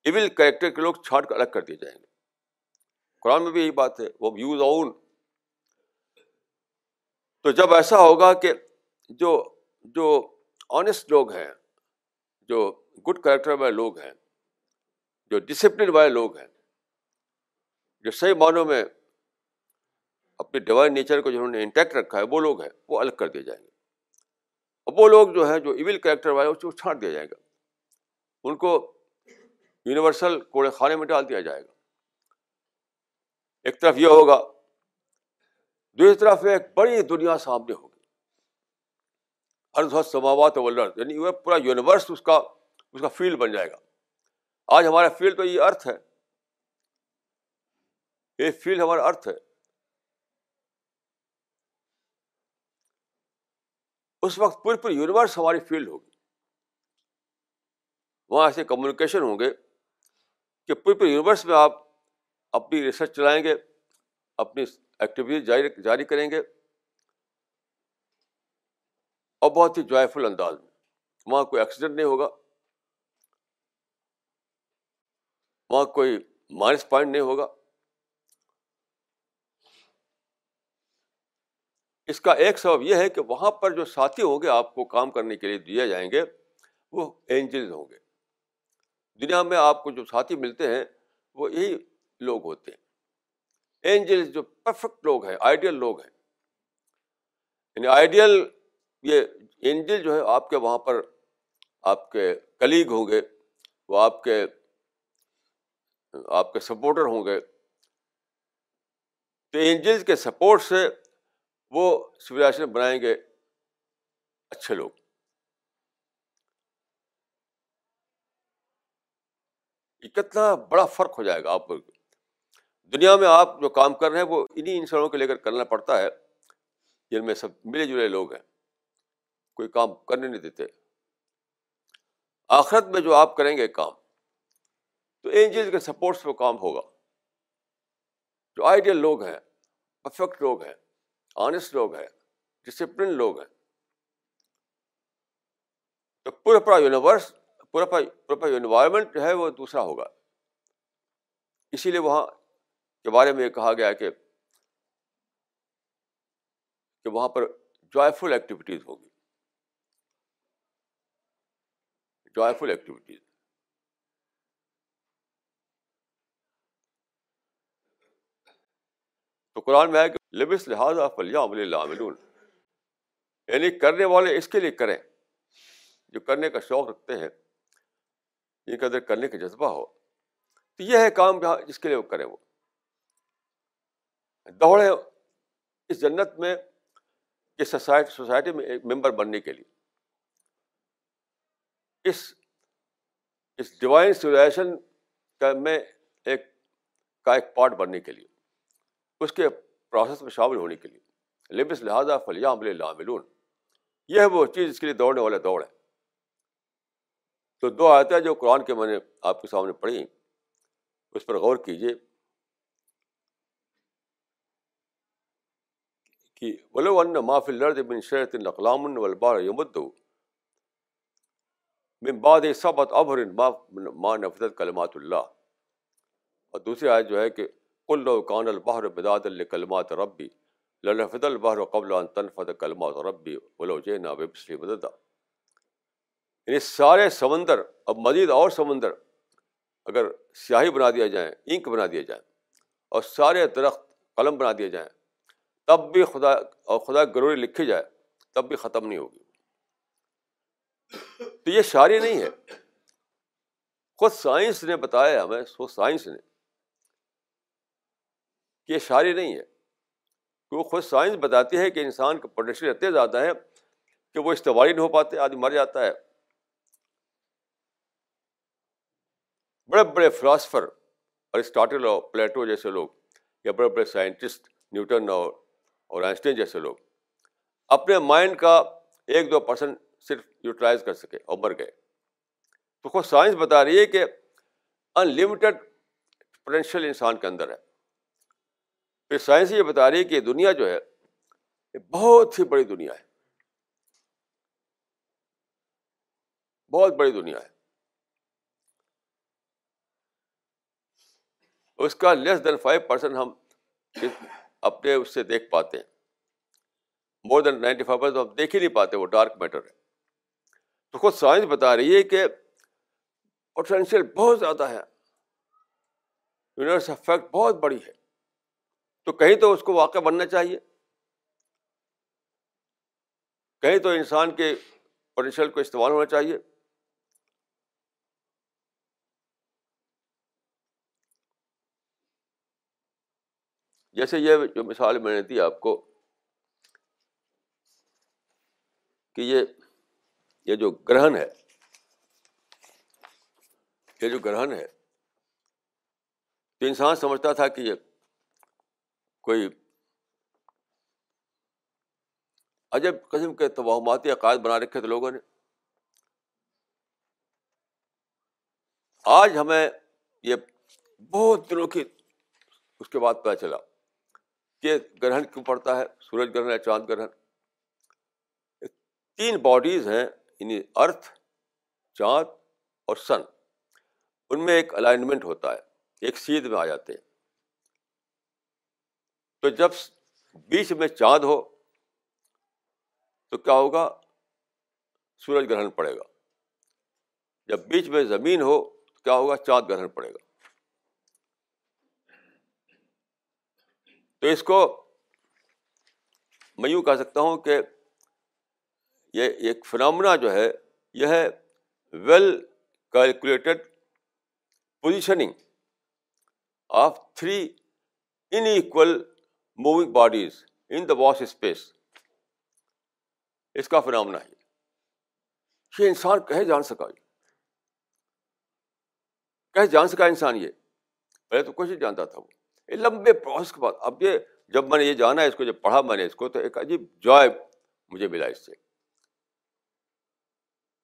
ایول کریکٹر کے لوگ چھانٹ کر الگ کر دیے جائیں گے۔ قرآن میں بھی یہی بات ہے وہ یوز اون تو جب ایسا ہوگا کہ جو جو آنےسٹ لوگ ہیں، جو گڈ کریکٹر والے لوگ ہیں، جو ڈسپلن والے لوگ ہیں، جو صحیح معنوں میں اپنے ڈیوائن نیچر کو جنہوں نے انٹیکٹ رکھا ہے، وہ لوگ ہیں، وہ الگ کر دیے جائیں گے۔ اور وہ لوگ جو ہیں جو ایول کریکٹر والے اس کو چھانٹ دیا جائے گا۔ ان کو یونیورسل کوڑے خانے میں ڈال دیا جائے گا۔ ایک طرف یہ ہوگا، دوسری طرف ایک بڑی دنیا سامنے ہوگی۔ ارد سماوات ولر یعنی وہ پورا یونیورس اس کا اس کا فیلڈ بن جائے گا۔ آج ہمارا فیلڈ تو یہ ارتھ ہے۔ یہ فیلڈ ہمارا ارتھ ہے۔ اس وقت پوری پوری یونیورس ہماری فیلڈ ہوگی۔ وہاں ایسے کمیونیکیشن ہوں گے کہ پوری پوری یونیورس میں آپ اپنی ریسرچ چلائیں گے، اپنی ایکٹیویٹیز جاری جاری کریں گے۔ اور بہت ہی جوائفل انداز میں۔ وہاں کوئی ایکسیڈنٹ نہیں ہوگا۔ وہاں کوئی مائنس پوائنٹ نہیں ہوگا۔ اس کا ایک سبب یہ ہے کہ وہاں پر جو ساتھی ہوں گے، آپ کو کام کرنے کے لیے دیے جائیں گے، وہ اینجلز ہوں گے۔ دنیا میں آپ کو جو ساتھی ملتے ہیں، وہ یہی لوگ ہوتے ہیں۔ اینجلز جو پرفیکٹ لوگ ہیں آئیڈیل لوگ ہیں۔ یعنی آئیڈیل یہ اینجل جو ہے، آپ کے وہاں پر آپ کے کلیگ ہوں گے، وہ آپ کے آپ کے سپورٹر ہوں گے۔ تو اینجلز کے سپورٹ سے وہ سویلائزیشن بنائیں گے اچھے لوگ۔ یہ کتنا بڑا فرق ہو جائے گا آپ دنیا میں آپ جو کام کر رہے ہیں وہ انہیں انسانوں کو لے کر کرنا پڑتا ہے، جن میں سب ملے جلے لوگ ہیں، کوئی کام کرنے نہیں دیتے۔ آخرت میں جو آپ کریں گے کام، تو اینجل کے سپورٹ سے وہ کام ہوگا۔ جو آئیڈیل لوگ ہیں پرفیکٹ لوگ ہیں آنےسٹ لوگ ہیں ڈسپلن لوگ ہیں۔ تو پورا پورا یونیورس پورا پورا انوائرمنٹ جو ہے وہ دوسرا ہوگا۔ اسی لیے وہاں کے بارے میں یہ کہا گیا کہ کہ وہاں پر جوائےفل ایکٹیویٹیز ہوگی۔ جوائےفل ایکٹیویٹیز تو قرآن میں ہے کہ لبس لہٰذا عمل یعنی کرنے والے اس کے لیے کریں۔ جو کرنے کا شوق رکھتے ہیں جن کا کرنے کا جذبہ ہو۔ تو یہ ہے کام جہاں جس کے لیے وہ کریں وہ۔ دوڑے اس جنت میں، اس سوسائٹی میں ایک ممبر بننے کے لیے۔ اس اس ڈیوائن سولیشن کا میں ایک، کا ایک پارٹ بننے کے لیے۔ اس کے پروسیس میں شامل ہونے کے لیے۔ لبس لہٰذا فلیام لاملون یہ ہے وہ چیز اس کے لیے دوڑنے والے دوڑ ہے۔ تو دو آیتیں جو قرآن کے میں نے آپ کے سامنے پڑھی، اس پر غور کیجیے کہ ولو ان معاف الرد بن شرط القلام والبار یمد من بعد صبت ابر ما نفذت کلمات اللہ اور دوسری آیت جو ہے کہ کل کان البحر بداد الکلمات ربی للفد البحر قبل ان تنفذ کلمات ربی، ولو جینا بسلی مددا. یعنی سارے سمندر، اب مزید اور سمندر اگر سیاہی بنا دیا جائیں، انک بنا دیا جائیں اور سارے درخت قلم بنا دیے جائیں، تب بھی خدا اور خدا گروری لکھی جائے، تب بھی ختم نہیں ہوگی۔ تو یہ شاعری نہیں ہے۔ خود سائنس نے بتایا ہمیں خود سائنس نے کہ یہ شاعری نہیں ہے۔ کہ وہ خود سائنس بتاتی ہے کہ انسان کا پوٹینشیل اتنے زیادہ ہے کہ وہ استواری نہیں ہو پاتے، آدمی مر جاتا ہے۔ بڑے بڑے فلاسفر، ارسٹاٹل اور پلیٹو جیسے لوگ، یا بڑے بڑے سائنٹسٹ، نیوٹن اور اور آئنسٹین جیسے لوگ، اپنے مائنڈ کا ایک دو پرسنٹ صرف یوٹیلائز کر سکے اور مر گئے۔ تو خود سائنس بتا رہی ہے کہ ان لمیٹڈ پوٹینشیل انسان کے اندر ہے۔ پھر سائنس یہ بتا رہی ہے کہ دنیا جو ہے، یہ بہت ہی بڑی دنیا ہے۔ بہت بڑی دنیا ہے۔ اس کا لیس دین فائیو پرسینٹ ہم اپنے اس سے دیکھ پاتے ہیں۔ More than ninety five percent ہم دیکھ ہی نہیں پاتے، وہ ڈارک میٹر ہے۔ تو خود سائنس بتا رہی ہے کہ پوٹینشیل بہت زیادہ ہے۔ یونیورس افیکٹ بہت بڑی ہے۔ تو کہیں تو اس کو واقع بننا چاہیے۔ کہیں تو انسان کے پوٹینشیل کو استعمال ہونا چاہیے۔ جیسے یہ جو مثال میں نے دی آپ کو کہ یہ یہ جو گرہن ہے، یہ جو گرہن ہے تو انسان سمجھتا تھا کہ یہ کوئی عجب قسم کے توہماتی عقائد بنا رکھے تھے لوگوں نے۔ آج ہمیں یہ بہت دنوں کی اس کے بعد پتہ چلا کہ گرہن کیوں پڑتا ہے، سورج گرہن یا چاند گرہن۔ تین باڈیز ہیں یعنی ارتھ چاند اور سن ان میں ایک الائنمنٹ ہوتا ہے، ایک سیدھ میں آ جاتے ہیں۔ تو جب بیچ میں چاند ہو تو کیا ہوگا؟ سورج گرہن پڑے گا۔ جب بیچ میں زمین ہو تو کیا ہوگا؟ چاند گرہن پڑے گا۔ تو اس کو میں یوں کہہ سکتا ہوں کہ یہ ایک فنامنا جو ہے، یہ ہے well calculated positioning of three unequal moving bodies in the vast space اس کا فنامنا ہے۔ یہ انسان کہے جان سکا کہے جان سکا انسان یہ۔ پہلے تو کچھ نہیں جانتا تھا وہ۔ یہ لمبے پروسیس کے بعد۔ اب یہ جب میں نے یہ جانا ہے، اس کو جب پڑھا میں نے، اس کو تو ایک عجیب جوائے مجھے ملا اس سے۔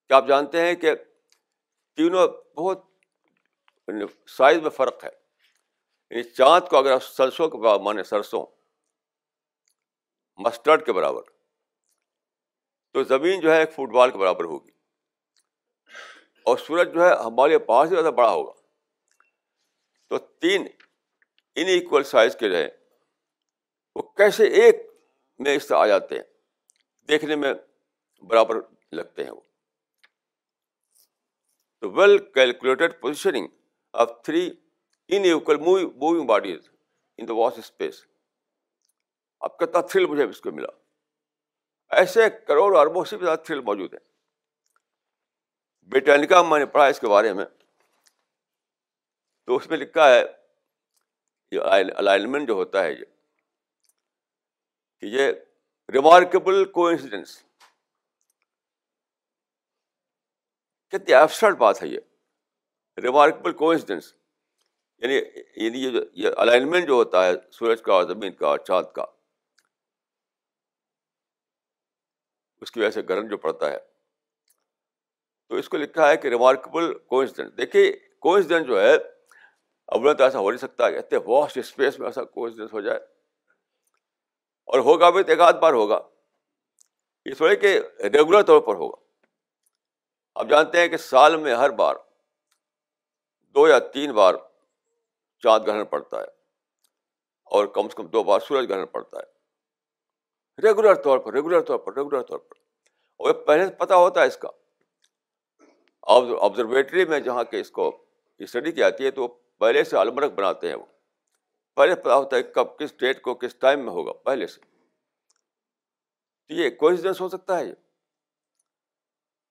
کیا آپ جانتے ہیں کہ تینوں بہت سائز میں فرق ہے۔ یعنی چاند کو اگر سرسوں کے بعد مانے سرسوں مسٹرڈ کے برابر۔ تو زمین جو ہے ایک فٹ بال کے برابر ہوگی۔ اور سورج جو ہے ہمارے پاس سے زیادہ بڑا ہوگا۔ تو تین انکول سائز کے رہے وہ کیسے ایک میں اس سے آ جاتے ہیں؟ دیکھنے میں برابر لگتے ہیں وہ۔ تو well calculated positioning of three unequal moving bodies in the vast space اب کتنا تھرل مجھے اس کو ملا۔ ایسے کروڑ اربوں سے بھی زیادہ تھرل موجود ہیں۔ بیٹینکا میں نے پڑھا اس کے بارے میں۔ تو اس میں لکھا ہے، یہ الائنمنٹ جو ہوتا ہے، یہ کہ یہ ریمارکیبل کو انسیڈنس کتنی ایبسرڈ بات ہے یہ۔ ریمارکیبل کو انسیڈنس یعنی یعنی یہ یعنی الائنمنٹ جو ہوتا ہے، سورج کا زمین کا چاند کا۔ اس کی وجہ سے گرم جو پڑتا ہے۔ تو اس کو لکھا ہے کہ ریمارکیبل کوئنسڈنٹ دیکھیے کوئنسڈنٹ جو ہے اب تو ایسا ہو نہیں سکتا۔ کہ اتنے واسٹ اسپیس میں ایسا کوئنسڈنس ہو جائے۔ اور ہوگا بھی تو ایک آدھ بار ہوگا۔ یہ تھوڑے کہ ریگولر طور پر ہوگا۔ آپ جانتے ہیں کہ سال میں ہر بار دو یا تین بار چاند گرہن پڑتا ہے۔ اور کم سے کم دو بار سورج گرہن پڑتا ہے۔ ریگولر طور پر ریگولر طور پر ریگولر طور پر. اور پہلے سے پتہ ہوتا ہے اس کا. آبزرویٹری میں جہاں کہ اس کو اسٹڈی کی جاتی ہے تو پہلے سے المرک بناتے ہیں وہ. پہلے پتا ہوتا ہے کب کس ڈیٹ کو کس ٹائم میں ہوگا، پہلے سے. یہ کوئنسیڈنس ہو سکتا ہے یہ.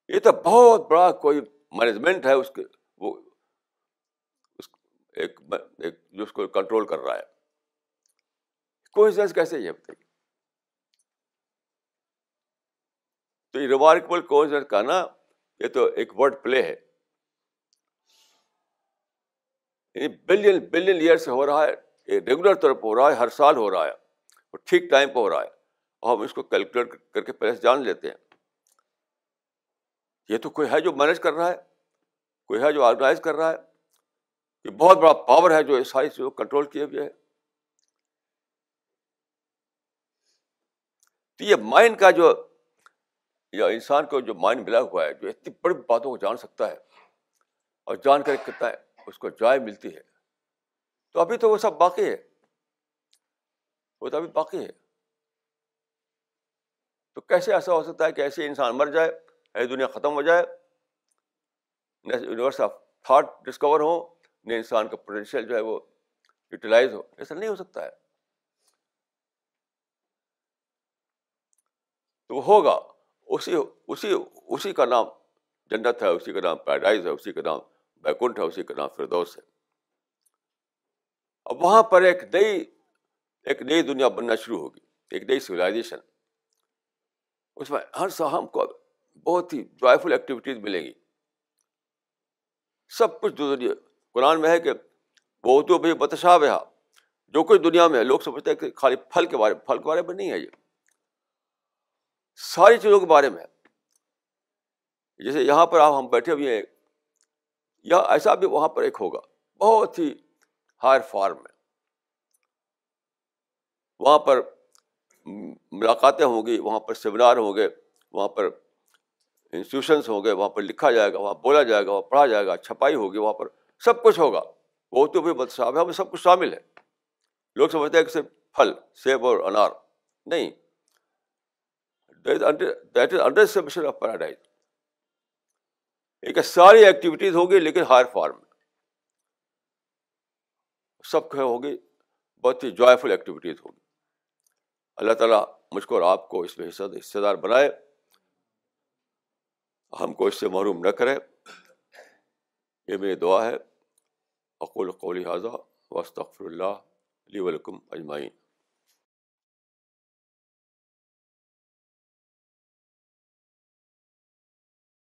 یہ تو بہت بڑا کوئی مینجمنٹ ہے اس کے، وہ ایک جو اس کو کنٹرول کر رہا ہے. کوئنسیڈنس کیسے یہ؟ بتائیے تو یہ ریمارکیبل کوئنسیڈنس کا نا، یہ تو ایک ورڈ پلے ہے۔ یعنی بلین بلین ایئر سے ہو رہا ہے ریگولر طور پہ ہو رہا ہے، ہر سال ہو رہا ہے، اور ٹھیک ٹائم پہ ہو رہا ہے۔ اور ہم اس کو کیلکولیٹ کر کے پہلے سے جان لیتے ہیں۔ یہ تو کوئی ہے جو مینیج کر رہا ہے، کوئی ہے جو آرگنائز کر رہا ہے۔ یہ بہت بڑا پاور ہے جو ساری چیزوں کو کنٹرول کیے ہوئے ہے۔ تو یہ مائنڈ کا جو یا انسان کو جو مائنڈ ملا ہوا ہے، جو اتنی بڑی باتوں کو جان سکتا ہے اور جان کر کتنا اس کو جائے ملتی ہے۔ تو ابھی تو وہ سب باقی ہے۔ وہ تو ابھی باقی ہے۔ تو کیسے ایسا ہو سکتا ہے کہ ایسے انسان مر جائے ایسی دنیا ختم ہو جائے نہ یونیورس آف تھاٹ ڈسکور ہو نہ انسان کا پوٹینشیل جو ہے وہ یوٹیلائز ہو۔ ایسا نہیں ہو سکتا ہے۔ تو وہ ہوگا۔ اسی اسی اسی کا نام جنت ہے، اسی کا نام پیراڈائز ہے، اسی کا نام بیکنٹ ہے، اسی کا نام فردوس ہے۔ اب وہاں پر ایک نئی ایک نئی دنیا بننا شروع ہوگی، ایک نئی سویلائزیشن اس میں ہر سہم کو بہت ہی جوائفل ایکٹیویٹیز ملیں گی۔ سب کچھ دنیا، قرآن میں ہے کہ وہ تو بھی بتشاب ہے۔ جو کچھ دنیا میں ہے لوگ سمجھتے ہیں کہ خالی پھل کے بارے میں پھل کے بارے میں نہیں ہے یہ۔ ساری چیزوں کے بارے میں۔ جیسے یہاں پر آپ ہم بیٹھے ہوئے ہیں، یا ایسا بھی وہاں پر ایک ہوگا، بہت ہی ہائر فارم میں۔ وہاں پر ملاقاتیں ہوں گی، وہاں پر سیمینار ہوں گے، وہاں پر انسٹیٹیوشنس ہوں گے، وہاں پر لکھا جائے گا، وہاں بولا جائے گا، وہاں پڑھا جائے گا، چھپائی ہوگی، وہاں پر سب کچھ ہوگا۔ وہ تو بھی مطلب بدشاب ہے سب کچھ شامل ہے۔ لوگ سمجھتے ہیں کہ صرف پھل، سیب اور انار۔ نہیں that is under of paradise ایک ساری ایکٹیویٹیز ہوگی لیکن ہائر فارم میں سب ہوگی بہت ہی جوائفل ایکٹیویٹیز ہوگی اللہ تعالیٰ مجھ کو اور آپ کو اس میں حصہ حصے دار بنائے۔ ہم کو اس سے محروم نہ کرے۔ یہ میری دعا ہے۔ اقول قولی حاضہ وسط اللہ علیہ ولکم اجمعین۔